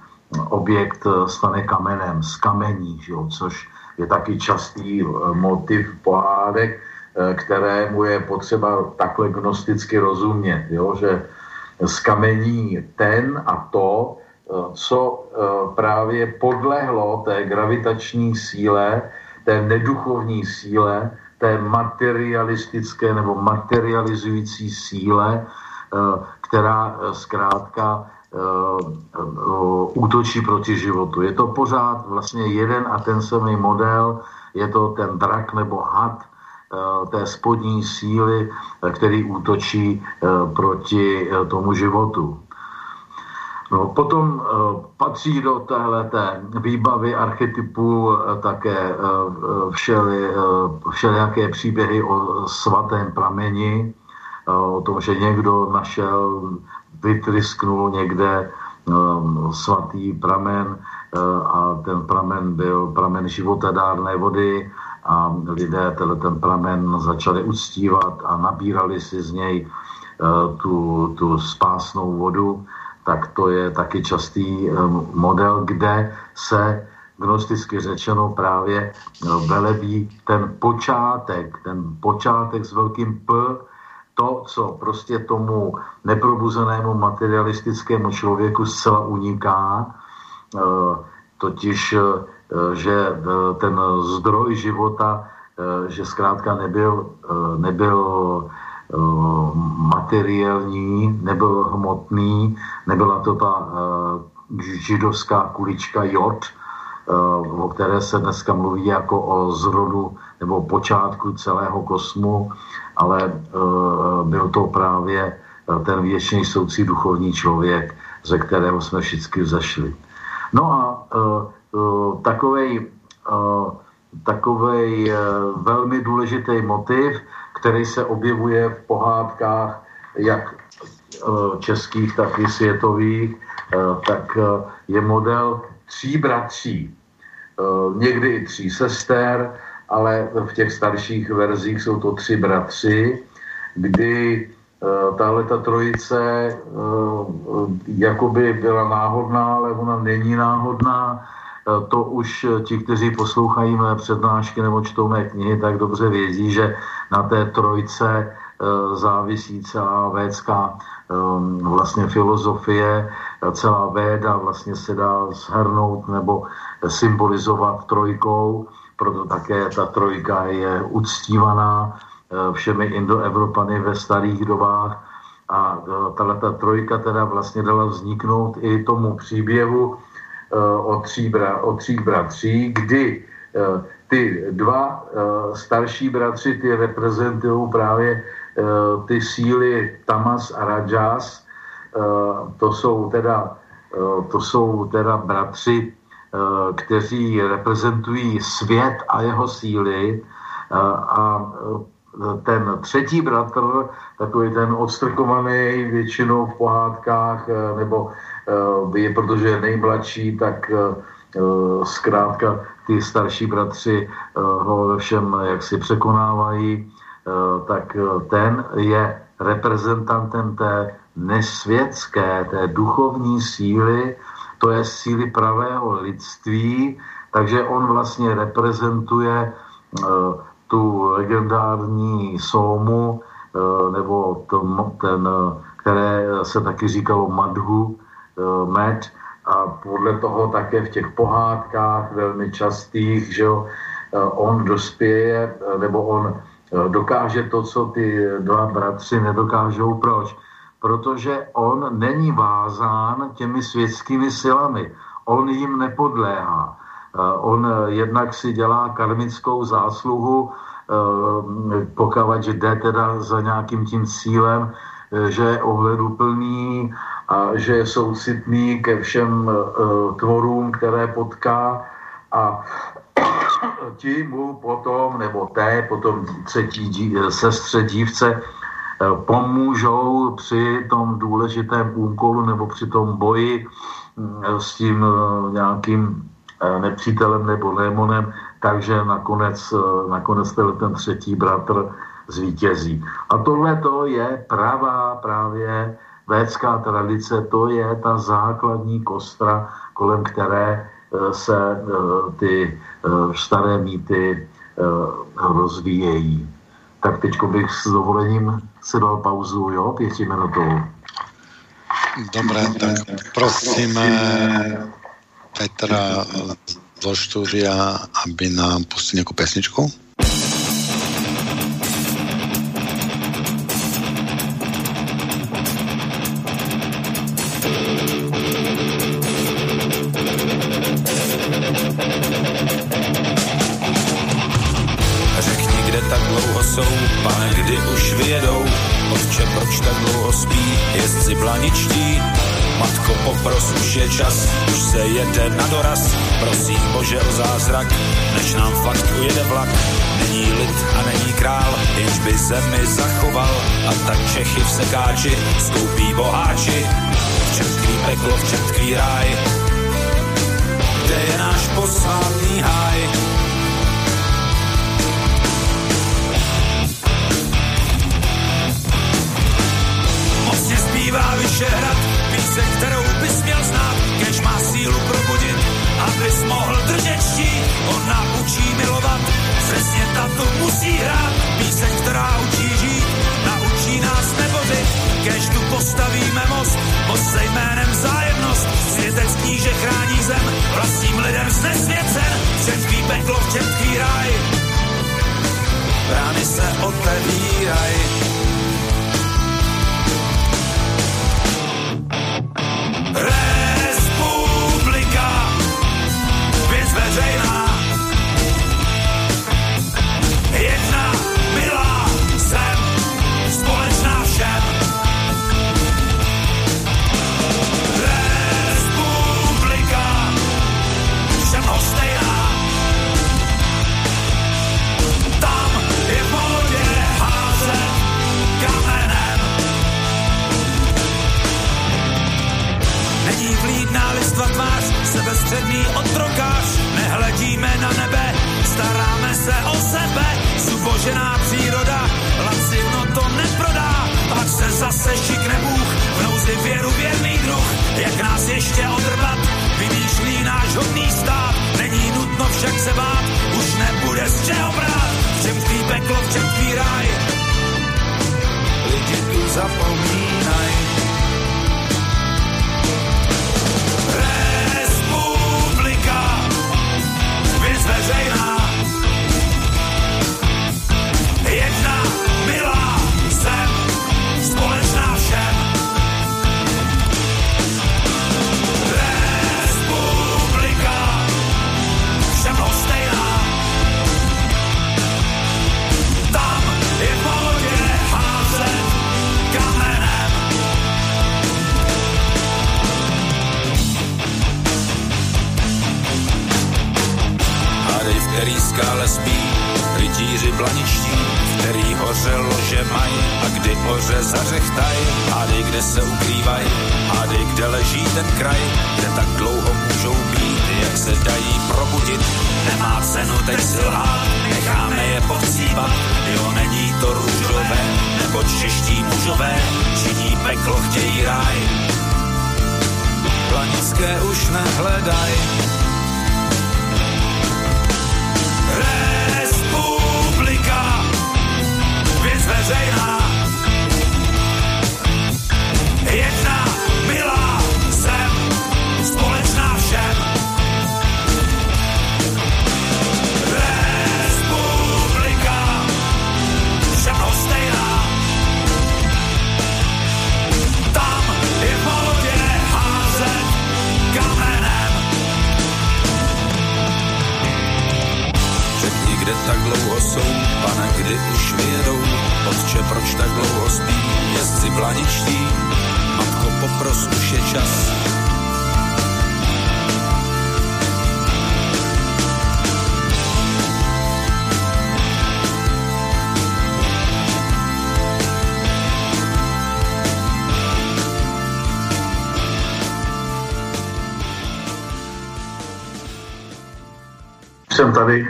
objekt stane kamenem z kamení, že jo, což je taky častý motiv pohádek, kterému je potřeba takhle gnosticky rozumět, jo, že z kamení ten a to, co právě podlehlo té gravitační síle, té neduchovní síle, té materialistické nebo materializující síle, která zkrátka útočí proti životu. Je to pořád vlastně jeden a ten samý model, je to ten drak nebo had té spodní síly, který útočí proti tomu životu. No, potom patří do téhleté výbavy archetypů také všeli, všelijaké příběhy o svatém prameni, o tom, že někdo našel, vytrysknul někde svatý pramen a ten pramen byl pramen životadárné vody a lidé ten pramen začali uctívat a nabírali si z něj tu, tu spásnou vodu, tak to je taky častý model, kde se gnosticky řečeno právě velebí ten počátek, ten počátek s velkým P, to, co prostě tomu neprobuzenému materialistickému člověku zcela uniká, totiž, že ten zdroj života, že zkrátka nebyl, nebyl materiální, nebyl hmotný, nebyla to ta židovská kulička jod, o které se dneska mluví jako o zrodu nebo počátku celého kosmu, ale byl to právě ten věčný soucí duchovní člověk, ze kterého jsme všichni zašli. No a takovej, takovej velmi důležitý motiv, který se objevuje v pohádkách jak českých, tak i světových, tak je model tří bratří. Někdy i tří sester, ale v těch starších verzích jsou to tři bratři, kdy tahle ta trojice jakoby byla náhodná, ale ona není náhodná. To už ti, kteří poslouchají mé přednášky nebo čtou mé knihy, tak dobře vědí, že na té trojce závisí celá védská vlastně filozofie, celá véda vlastně se dá zhrnout nebo symbolizovat trojkou, proto také ta trojka je uctívaná všemi indoevropany ve starých dobách. A tahle ta trojka teda vlastně dala vzniknout i tomu příběhu o, tří bra, o tří bratří, kdy ty dva starší bratři, ty reprezentují právě ty síly Tamas a Rajas, to jsou teda, to jsou teda bratři, kteří reprezentují svět a jeho síly a ten třetí bratr, takový ten odstrkovaný většinou v pohádkách, nebo je, protože je nejmladší, tak zkrátka ty starší bratři ho ve všem jaksi překonávají, tak ten je reprezentantem té nesvětské, té duchovní síly, to je síly pravého lidství, takže on vlastně reprezentuje tu legendární Sómu, nebo to, ten, které se taky říkalo Madhu, Med, a podle toho také v těch pohádkách velmi častých, že jo, on dospěje, nebo on dokáže to, co ty dva bratři nedokážou. Proč? protože on není vázán těmi světskými silami. On jim nepodléhá. Eh, on eh, jednak si dělá karmickou zásluhu, eh, pokud jde teda za nějakým tím cílem, že je ohleduplný a že je soucitný ke všem tvorům, které potká a ti mu potom, nebo té, potom třetí sestře dívce, Eh, pomůžou při tom důležitém úkolu nebo při tom boji mm, s tím eh, nějakým eh, nepřítelem nebo démonem, takže nakonec, nakonec ten třetí bratr zvítězí. A tohle to je pravá právě védská tradice, to je ta základní kostra, kolem které se ty staré mýty rozvíjejí. Tak teď bych s dovolením se dal pauzu, jo, pětiminutovou. Dobré, tak prosíme Petra do studia, aby nám pustil nějakou pesničku. watch it jsem tady.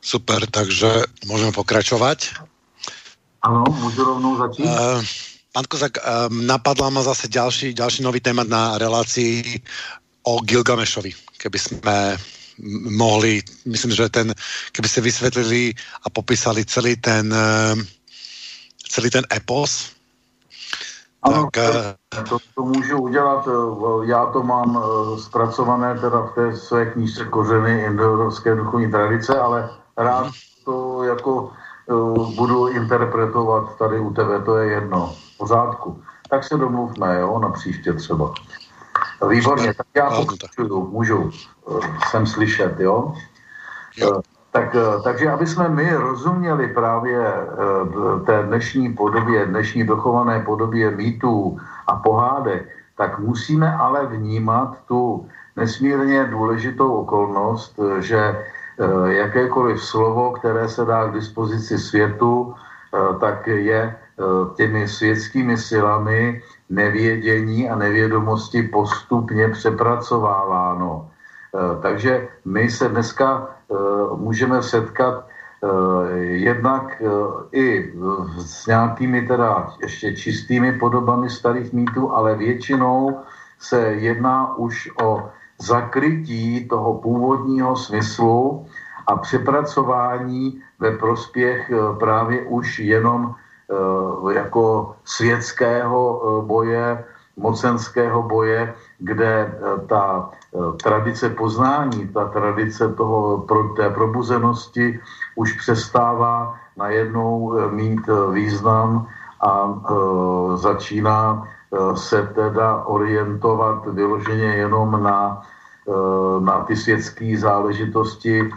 Super, takže můžeme pokračovat. Ano, můžu rovnou začít. Uh, Pán Kozak, um, napadla ma zase ďalší, ďalší nový témat na relácii o Gilgamešovi. Keby jsme mohli, myslím, že ten, keby ste vysvetlili a popísali celý ten, ehm, celý ten epos, ano, tak, eh, to, to můžu udělat. Eh, já to mám eh, zpracované teda v té své knížce Kořeny indoevropské duchovní tradice, ale rád to jako budu interpretovat tady u tebe, to je jedno. V pořádku. Tak se domluvme, jo, na příště třeba. Výborně, tak já pokračuju, můžu, jsem slyšet, jo? jo. Tak, eh, takže aby jsme my rozuměli právě eh, té dnešní podobě, dnešní dochované podobě mýtů a pohádek, tak musíme ale vnímat tu nesmírně důležitou okolnost, že eh, jakékoliv slovo, které se dá k dispozici světu, tak je těmi světskými silami nevědění a nevědomosti postupně přepracováváno. Takže my se dneska můžeme setkat eh, jednak eh, i s nějakými teda ještě čistými podobami starých mýtů, ale většinou se jedná už o zakrytí toho původního smyslu a přepracování ve prospěch právě už jenom jako světského boje, mocenského boje, kde ta Eh, tradice poznání, ta tradice toho, pro, té probuzenosti už přestává najednou eh, mít eh, význam a e, začíná se teda orientovat vyloženě jenom na, e, na ty světské záležitosti, e,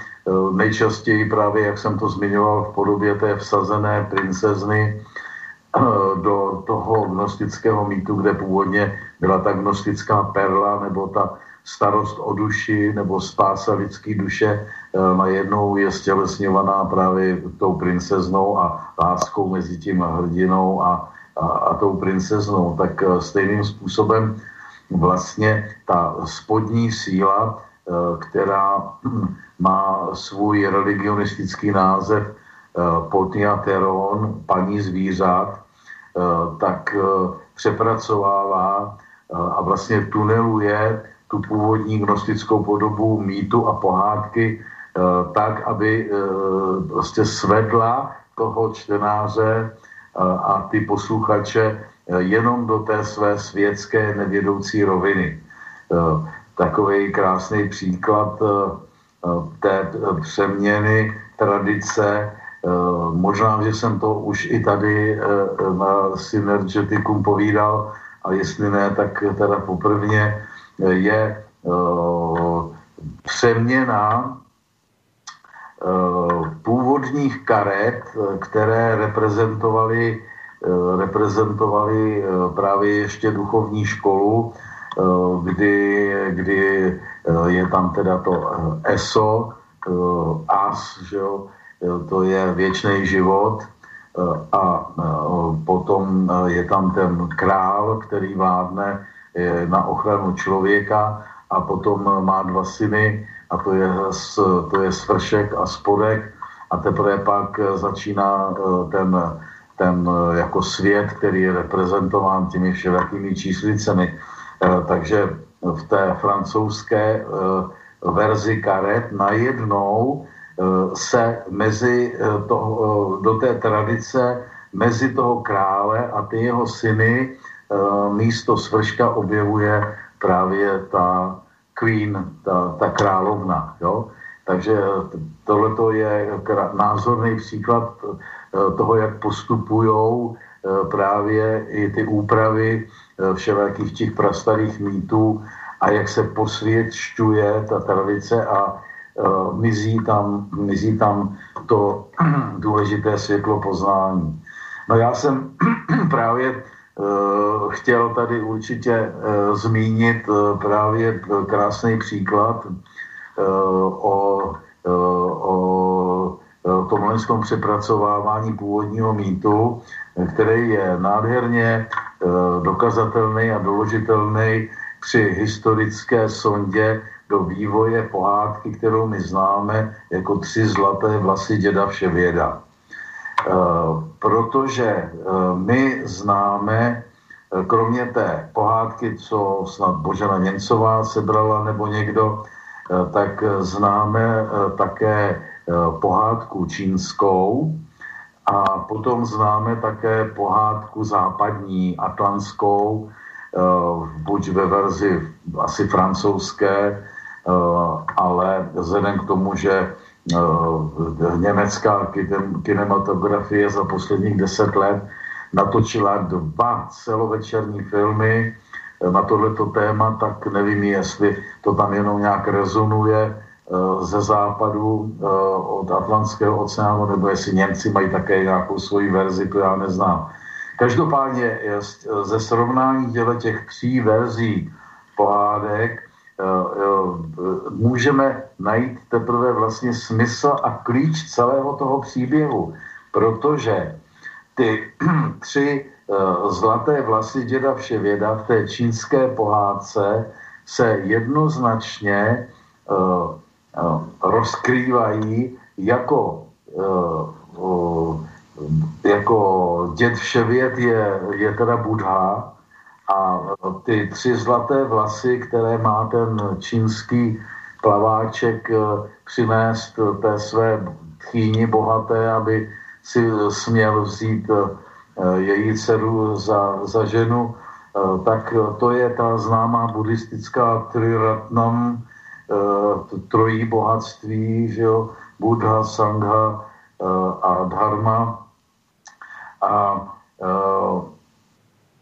nejčastěji právě, jak jsem to zmiňoval, v podobě té vsazené princezny do toho gnostického mýtu, kde původně byla ta gnostická perla nebo ta starost o duši nebo spása lidské duše eh, najednou je stělesňovaná právě tou princeznou a láskou mezi tím hrdinou a, a, a tou princeznou. Tak eh, stejným způsobem vlastně ta spodní síla, eh, která má svůj religionistický název Potniateron, paní zvířat, tak přepracovává a vlastně tuneluje tu původní gnostickou podobu mýtu a pohádky eh, tak, aby eh, prostě svedla toho čtenáře eh, a ty posluchače jenom do té své světské nevědoucí roviny. Takový krásný příklad té přeměny tradice. Možná, že jsem to už i tady na Synergeticum povídal, a jestli ne, tak teda poprvně je eh, přeměna eh, původních karet, které reprezentovaly reprezentovali eh, právě ještě duchovní školu, kdy, kdy je tam teda to ESO, AS, že jo, to je věčný život, a potom je tam ten král, který vládne na ochranu člověka a potom má dva syny a to je, to je svršek a spodek a teprve pak začíná eh, ten, ten eh, jako svět, který je reprezentován těmi všelakými číslicemi. Eh, takže v té francouzské verzi karet najednou se mezi toho, do té tradice mezi toho krále a ty jeho syny Eh, místo svrška objevuje právě ta queen, ta, ta královna. Jo? Takže tohle je názorný příklad eh, toho, jak postupují eh, právě i ty úpravy všelijakých těch prastarých mýtů a jak se posvědčuje ta tradice a mizí tam, mizí tam to důležité světlo poznání. No já jsem právě Eh, chtěl tady určitě eh, zmínit eh, právě krásný příklad o, o tomhle přepracovávání původního mýtu, který je nádherně dokazatelný a doložitelný při historické sondě do vývoje pohádky, kterou my známe jako tři zlaté vlasy děda Vševěda. Protože my známe kromě té pohádky, co snad Božena Němcová sebrala nebo někdo, tak známe také pohádku čínskou, a potom známe také pohádku západní, atlantskou, buď ve verzi asi francouzské, ale vzhledem k tomu, že eh, německá kinematografie za posledních deset let natočila dva celovečerní filmy na tohleto téma, tak nevím, jestli to tam jenom nějak rezonuje Eh, ze západu eh, od Atlantského oceánu, nebo jestli Němci mají také nějakou svoji verzi, to já neznám. Každopádně ze srovnání těch tří verzí pohádek eh, můžeme najít teprve vlastně smysl a klíč celého toho příběhu, protože ty tři zlaté vlasy děda Vševěda v té čínské pohádce se jednoznačně Eh, rozkrývají jako, eh, jako děd vševěd je, je teda Budha a ty tři zlaté vlasy, které má ten čínský plaváček eh, přinést té své tchýni bohaté, aby si směl vzít její dceru za, za ženu, tak to je ta známá buddhistická triratnam, Eh, trojí bohatství, že jo, Buddha, Sangha eh, a Dharma. A eh,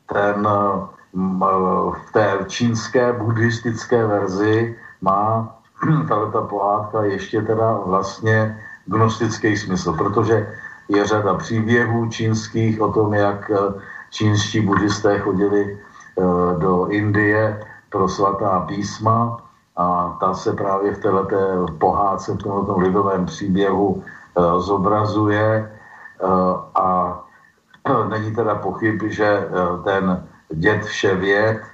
ten v té čínské buddhistické verzi má ta pohádka ještě teda vlastně gnostický smysl, protože je řada příběhů čínských o tom, jak čínští buddhisté chodili do Indie pro svatá písma a ta se právě v této pohádce, v tomto lidovém příběhu zobrazuje a není teda pochyb, že ten děd Vševěd e,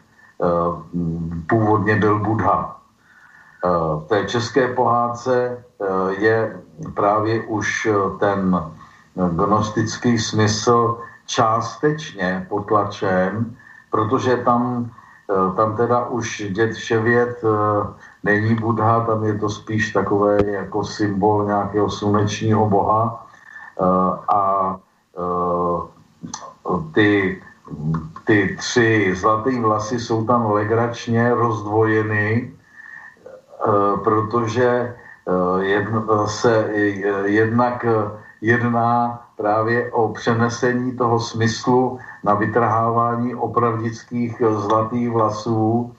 původně byl Budha. E, v té české pohádce e, je právě už ten gnostický smysl částečně potlačen, protože tam Eh, tam teda už děd Vševěd eh, není Budha, tam je to spíš takové jako symbol nějakého slunečního boha eh, a ty, ty tři zlaté vlasy jsou tam legračně rozdvojeny, protože jedno, se jednak jedná právě o přenesení toho smyslu na vytrhávání opravdických zlatých vlasů,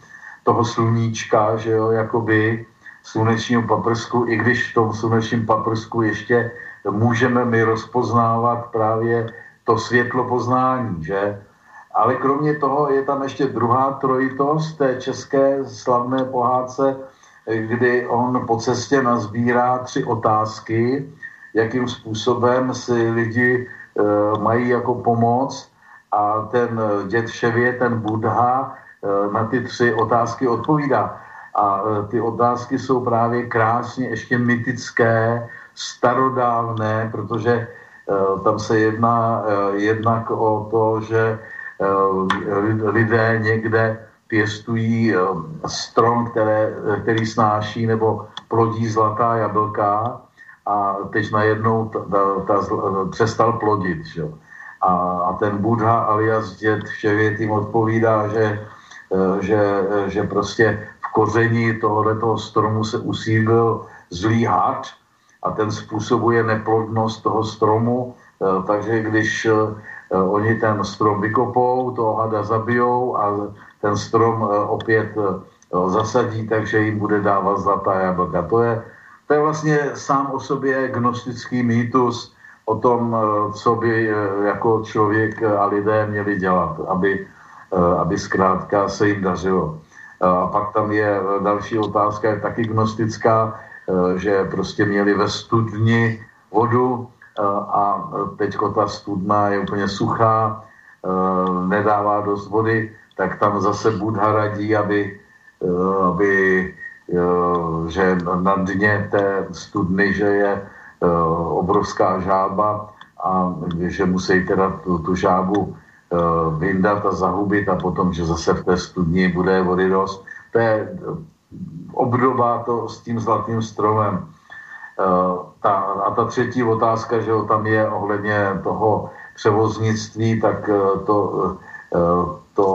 toho sluníčka, že jo, jakoby slunečního paprsku, i když v tom slunečním paprsku ještě můžeme my rozpoznávat právě to světlo poznání, že? Ale kromě toho je tam ještě druhá trojitost té české slavné pohádce, kdy on po cestě nazbírá tři otázky, jakým způsobem si lidi e, mají jako pomoc a ten děd Vševě, ten Budha, eh, na ty tři otázky odpovídá. A ty otázky jsou právě krásně ještě mytické, starodávné, protože tam se jedná jednak o to, že lidé někde pěstují strom, které, který snáší nebo plodí zlatá jablka a teď najednou ta, ta, ta, přestal plodit. Že? A, a ten Budha alias děd Vševět jim odpovídá, že, e, že, že prostě v koření tohoto stromu se usídl zlý had a ten způsobuje neplodnost toho stromu, takže když oni ten strom vykopou, toho hada zabijou a ten strom opět zasadí, takže jim bude dávat zlatá jablka. To je to je vlastně sám o sobě gnostický mýtus o tom, eh, co by eh, jako člověk a lidé měli dělat, aby, eh, aby zkrátka se jim dařilo. A pak tam je další otázka, je taky gnostická, že prostě měli ve studni vodu a teď ta studna je úplně suchá, nedává dost vody, tak tam zase Budha radí, aby, aby že na dně té studny, že je obrovská žába a že musí teda tu, tu žábu vyndat a zahubit a potom, že zase v té studni bude vody dost. To je obdoba to s tím zlatým stromem. Ta, a ta třetí otázka, že tam je ohledně toho převoznictví, tak to, to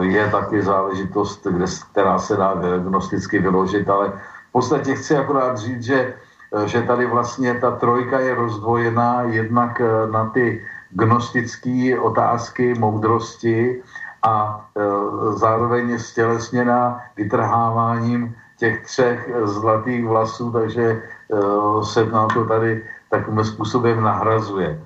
je taky záležitost, kde, která se dá diagnosticky vyložit, ale v podstatě chci akorát říct, že, že tady vlastně ta trojka je rozdvojená jednak na ty gnostické otázky moudrosti a e, zároveň stělesněná vytrháváním těch třech zlatých vlasů, takže e, se nám to tady takovým způsobem nahrazuje. E,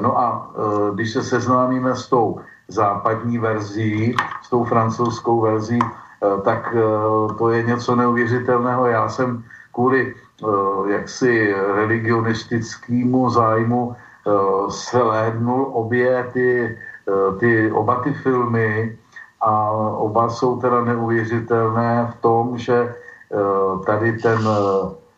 no a e, když se seznámíme s tou západní verzí, s tou francouzskou verzí, eh, tak eh, to je něco neuvěřitelného. Já jsem kvůli eh, jaksi religionistickému zájmu shlédnul obě ty, ty, oba ty filmy a oba jsou teda neuvěřitelné v tom, že tady ten,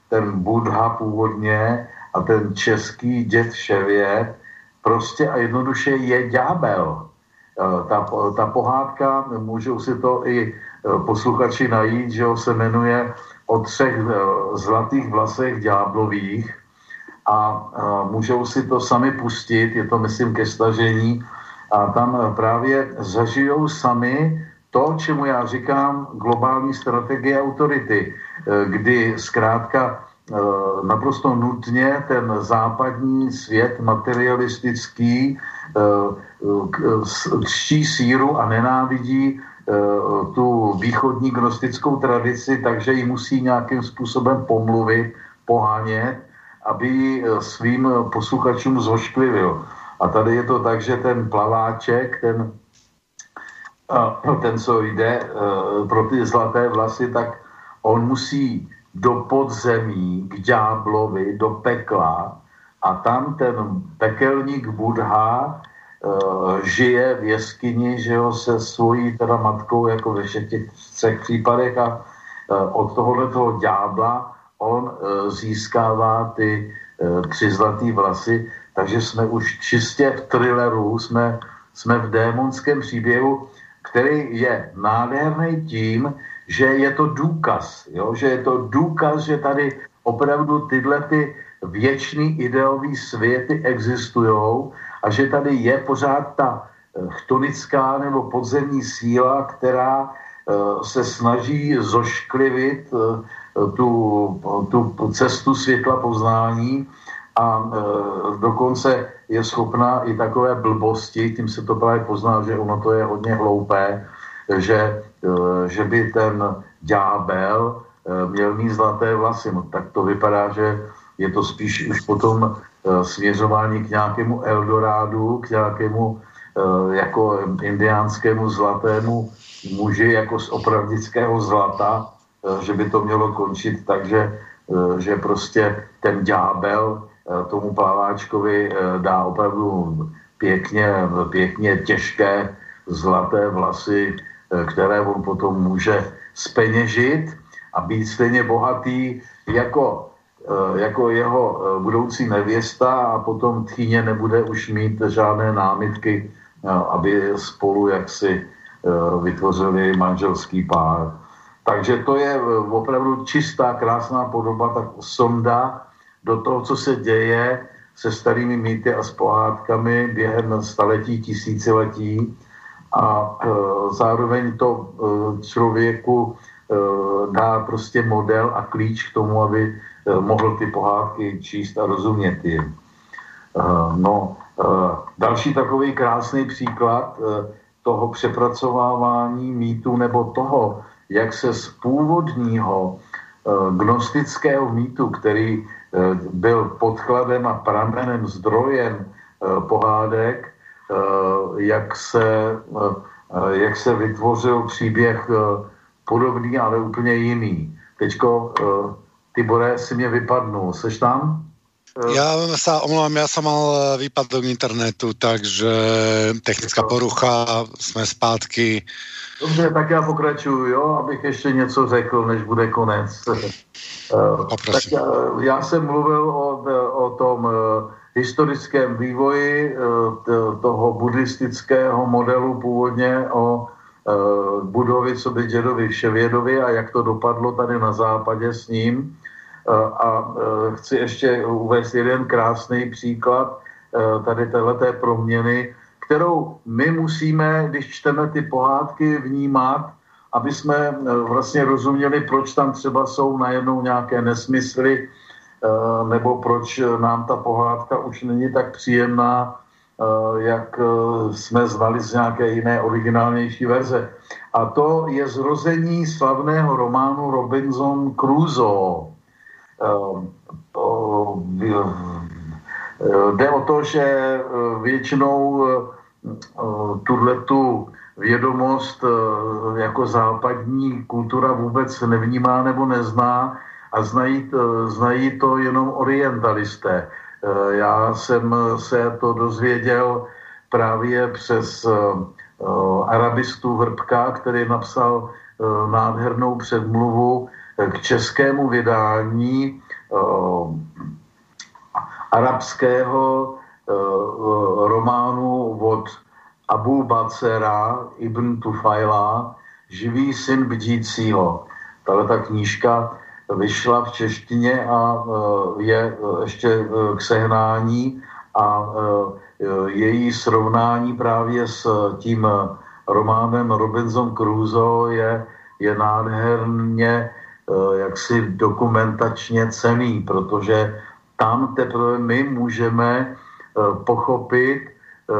ten Budha původně a ten český děd Ševět prostě a jednoduše je ďábel. Eh, ta, ta pohádka, můžou si to i eh, posluchači najít, že se jmenuje o třech eh, zlatých vlasech ďáblových a můžou si to sami pustit, je to myslím ke stažení a tam právě zažijou sami to, čemu já říkám globální strategie autority, kdy zkrátka naprosto nutně ten západní svět materialistický křtí síru a nenávidí eh, tu východní gnostickou tradici, takže ji musí nějakým způsobem pomluvit, pohánět, aby ji eh, svým posluchačům zošklivil. A tady je to tak, že ten plaváček, ten, ten co jde eh, pro ty zlaté vlasy, tak on musí do podzemí, k ďáblovi, do pekla a tam ten pekelník Budha Eh, žije v jeskyni, že jo, se svojí teda matkou, jako ve všech těch třech případech a eh, od tohohle toho ďábla on získává ty tři zlatý vlasy, takže jsme už čistě v thrilleru, jsme, jsme v démonském příběhu, který je nádherný tím, že je to důkaz, jo? že je to důkaz, že tady opravdu tyhle ty věčný ideový světy existují a že tady je pořád ta eh, chtonická nebo podzemní síla, která eh, se snaží zošklivit eh, tu, tu cestu světla poznání a dokonce je schopná i takové blbosti, tím se to právě pozná, že ono to je hodně hloupé, že, že by ten ďábel měl mít zlaté vlasy. No, tak to vypadá, že je to spíš už potom Eh, směřování k nějakému Eldorádu, k nějakému eh, jako indiánskému zlatému muži jako z opravdického zlata, eh, že by to mělo končit tak, že, že prostě ten ďábel tomu plaváčkovi dá opravdu pěkně, pěkně těžké zlaté vlasy, které on potom může speněžit a být stejně bohatý jako Eh, jako jeho eh, budoucí nevěsta a potom tchýně nebude už mít žádné námitky, eh, aby spolu jaksi vytvořili manželský pár. Takže to je opravdu čistá, krásná podoba, tak sonda do toho, co se děje se starými mýty a s pohádkami během staletí, tisíciletí a e, zároveň to e, člověku e, dá prostě model a klíč k tomu, aby Eh, mohl ty pohádky číst a rozumět jim. Eh, no, eh, další takový krásný příklad toho přepracovávání mýtu nebo toho, jak se z původního gnostického mýtu, který byl podkladem a pramenem, zdrojem pohádek, jak se, jak se vytvořil příběh podobný, ale úplně jiný. Teďko Tibore, si mě vypadnul. Seš tam? Já sa omlouvám, já jsem mal výpadok internetu, takže technická porucha, jsme zpátky. Dobře, tak já pokračuju, jo, abych ještě něco řekl, než bude konec. tak já, já jsem mluvil o, o tom historickém vývoji toho buddhistického modelu původně o Budovi, co by dědovi Vševědovi a jak to dopadlo tady na západě s ním. A chci ještě uvést jeden krásný příklad tady téhleté proměny, kterou my musíme, když čteme ty pohádky, vnímat, aby jsme vlastně rozuměli, proč tam třeba jsou najednou nějaké nesmysly, nebo proč nám ta pohádka už není tak příjemná, jak jsme znali z nějaké jiné originálnější verze. A to je zrození slavného románu Robinson Crusoe. Ehm, jde o to, že e, většinou e, tuhle tu vědomost jako západní kultura vůbec nevnímá nebo nezná a znají, znají to jenom orientalisté. Já jsem se to dozvěděl právě přes arabistu Vrbka, který napsal nádhernou předmluvu k českému vydání uh, arabského uh, románu od Abu Bacera ibn Tufaila Živý syn bdícího. Tahle ta knížka vyšla v češtině a uh, je ještě k sehnání a její srovnání právě s tím románem Robinson Crusoe je, je nádherně jaksi dokumentačně cený, protože tam teprve my můžeme eh, pochopit eh,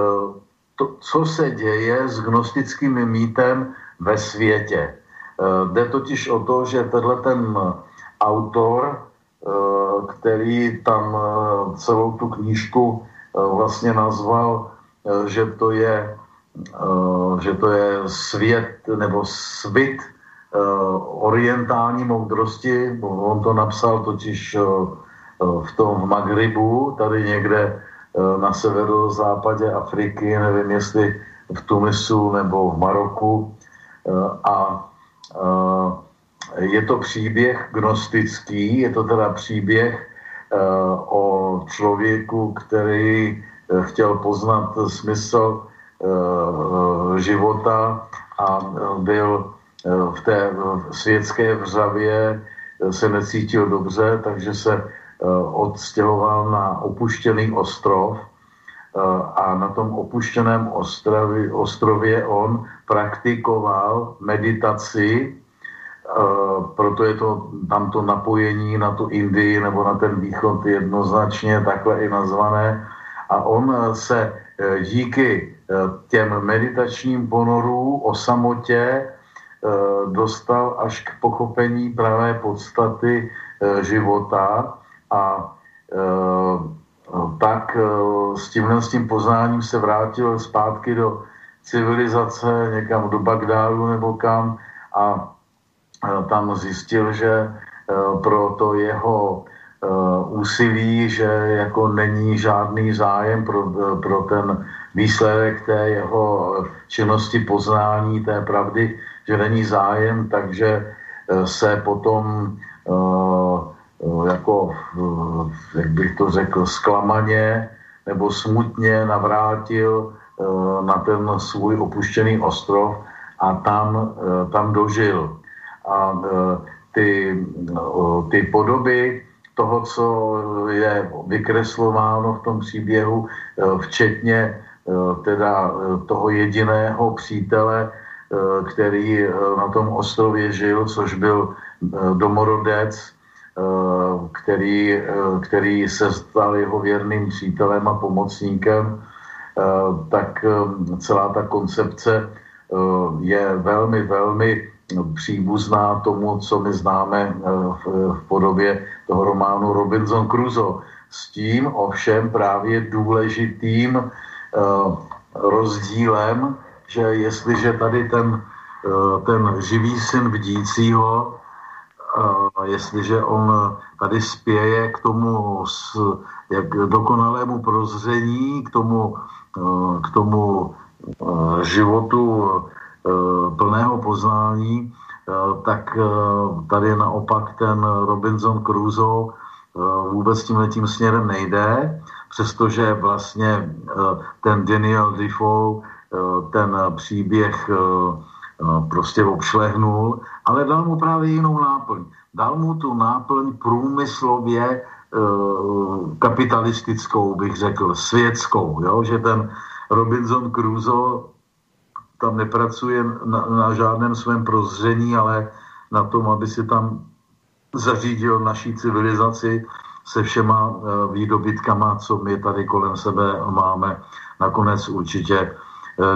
to, co se děje s gnostickým mýtem ve světě. Jde totiž o to, že tenhle ten autor, který tam celou tu knížku vlastně nazval, že to je, že to je svět nebo svit orientální moudrosti. On to napsal totiž eh, v tom v Magribu, tady někde eh, na severozápadě Afriky, nevím jestli v Tunisu nebo v Maroku. A je to příběh gnostický, je to teda příběh o člověku, který chtěl poznat smysl života a byl v té světské vřavě eh, se necítil dobře, takže se eh, odstěhoval na opuštěný ostrov eh, a na tom opuštěném ostrově, on praktikoval meditaci, proto je to tam to napojení na tu Indii nebo na ten východ jednoznačně takhle i nazvané. A on se díky těm meditačním ponorům o samotě Eh, dostal až k pochopení pravé podstaty eh, života a eh, tak s tímhle s tím poznáním se vrátil zpátky do civilizace, někam do Bagdádu nebo kam a tam zjistil, že pro to jeho úsilí, že jako není žádný zájem pro, pro ten výsledek té jeho činnosti poznání té pravdy, že není zájem, takže eh, se potom eh, eh, jako, jak bych to řekl, zklamaně nebo smutně navrátil na ten svůj opuštěný ostrov a tam, tam dožil. A ty, ty podoby toho, co je vykreslováno v tom příběhu, včetně teda toho jediného přítele, který eh, na tom ostrově žil, což byl eh, domorodec, který, který se stal jeho věrným přítelem a pomocníkem, tak celá ta koncepce je velmi, velmi příbuzná tomu, co my známe v podobě toho románu Robinson Crusoe. S tím ovšem právě důležitým rozdílem, že jestliže tady ten, eh, ten živý syn bdícího jestliže on tady spěje k tomu jak dokonalému prozření, k tomu, k tomu životu plného poznání, tak tady naopak ten Robinson Crusoe vůbec tím tím směrem nejde, přestože vlastně ten Daniel Defoe ten příběh prostě obšlehnul, ale dal mu právě jinou náplň. Dal mu tu náplň průmyslově kapitalistickou, bych řekl, světskou, jo? že ten Robinson Crusoe tam nepracuje na, na žádném svém prozření, ale na tom, aby si tam zařídil naší civilizaci se všema výdobytkama, co my tady kolem sebe máme. Nakonec určitě,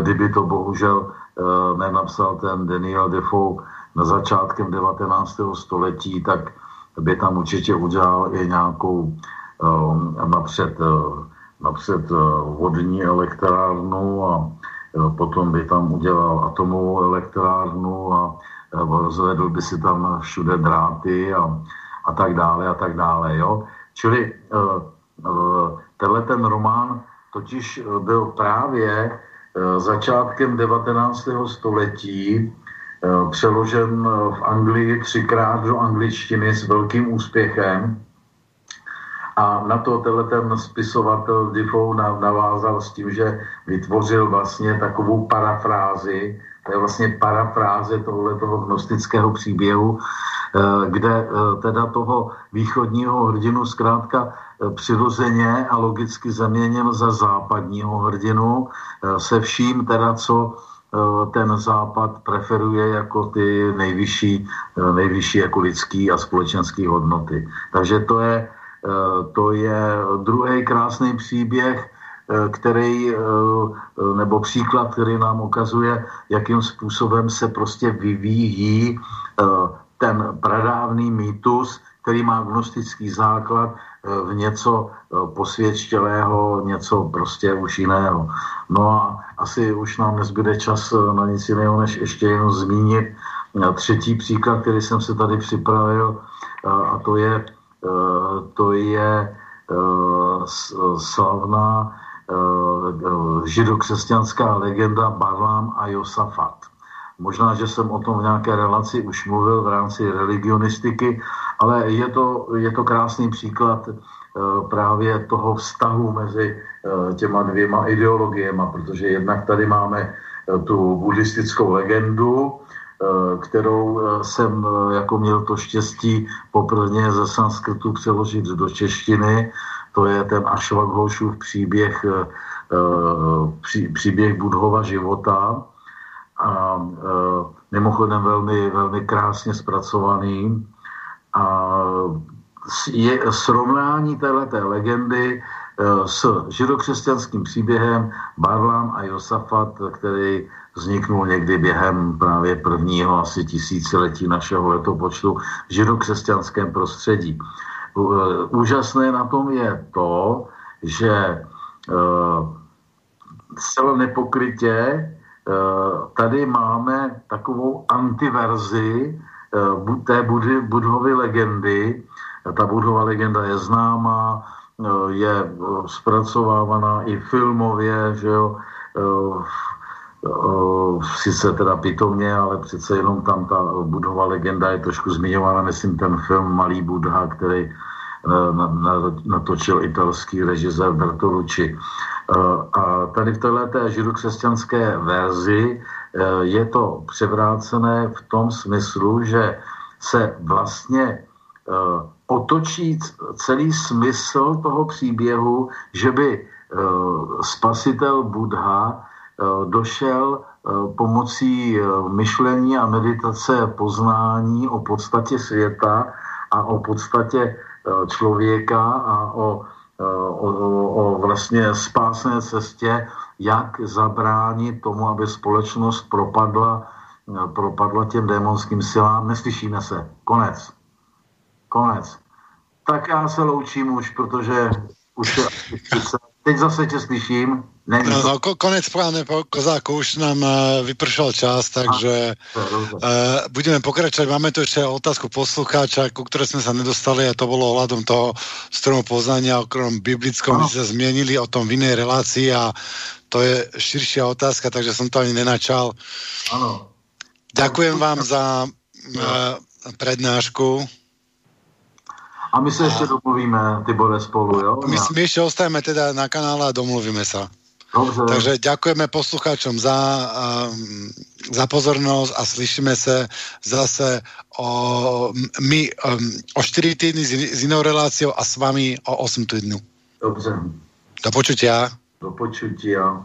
kdyby to bohužel Eh, nenapsal ten Daniel Defoe na začátkem 19. století, tak by tam určitě udělal i nějakou eh, napřed, eh, napřed vodní elektrárnu a potom by tam udělal atomovou elektrárnu a rozvedl by si tam všude dráty a, a tak dále a tak dále. Jo? Čili tenhle ten román totiž byl právě Eh, začátkem 19. století eh, přeložen eh, v Anglii třikrát do angličtiny s velkým úspěchem. A na to ten spisovatel Defoe navázal s tím, že vytvořil vlastně takovou parafrázi, to je vlastně parafráze tohle toho gnostického příběhu, kde teda toho východního hrdinu zkrátka přirozeně a logicky zaměnil za západního hrdinu eh, se vším teda, co eh, ten západ preferuje jako ty nejvyšší, eh, nejvyšší jako lidský a společenský hodnoty. Takže to je, to je druhý krásný příběh, který, nebo příklad, který nám ukazuje, jakým způsobem se prostě vyvíjí ten pradávný mýtus, který má gnostický základ v něco eh, posvědčilého, něco prostě už jiného. No a asi už nám nezbyde čas eh, na nic jiného, než ještě jenom zmínit eh, třetí příklad, který jsem se tady připravil, a to je, to je slavná židokřesťanská legenda Barlám a Josafat. Možná, že jsem o tom v nějaké relaci už mluvil v rámci religionistiky, ale je to, je to krásný příklad eh, právě toho vztahu mezi eh, těma dvěma ideologiemi, protože jednak tady máme eh, tu buddhistickou legendu, kterou jsem jako měl to štěstí poprvé ze sanskrtu přeložit do češtiny. To je ten Ashwaghoshův příběh, pří, příběh Budhova života a mimochodem velmi, velmi krásně zpracovaný. A je srovnání téhleté legendy eh, s židokřesťanským příběhem Barlam a Josafat, který vzniknul někdy během právě prvního asi tisíciletí našeho letopočtu v židokřesťanském prostředí. Eh, úžasné na tom je to, že zcela nepokrytě tady máme takovou antiverzi Eh, té Budhovy legendy. Ta Budhova legenda je známá, eh, je eh, zpracovávaná i filmově, že jo, sice teda pitomně, ale přece jenom tam ta Budhova legenda je trošku zmiňována, myslím ten film Malý Budha, který natočil italský režisér Bertolucci. A tady v této židokřesťanské verzi Eh, je to převrácené v tom smyslu, že se vlastně eh, otočí celý smysl toho příběhu, že by eh, spasitel Buddha došel pomocí myšlení a meditace poznání o podstatě světa a o podstatě člověka a o, o, o vlastně spásné cestě jak zabránit tomu, aby společnost propadla, propadla těm démonským silám. Neslyšíme se. Konec. Konec. Tak já se loučím už, protože už je teď zase tě slyším. Nevím, no, no, konec páne Kozáku, už nám uh, vypršel čas, takže uh, budeme pokračovať. Máme tu ešte otázku poslucháča, ku ktorej sme sa nedostali a to bolo ohľadom toho stromu poznania, o ktorom biblickom ano. sa zmienili o tom v inej relácii a to je širšia otázka, takže som to ani nenačal. Ano. Ďakujem vám za uh, prednášku. A my se ještě domluvíme, Tibore, spolu, jo? My, my ještě ostajeme teda na kanále a domluvíme se. Dobře. Takže ďakujeme poslucháčom za, um, za pozornosť a slyšíme sa zase o, my um, o 4 týdny s, s inou reláciou a s vami o 8 týdnu. Dobře. Do počutia. Do počutia.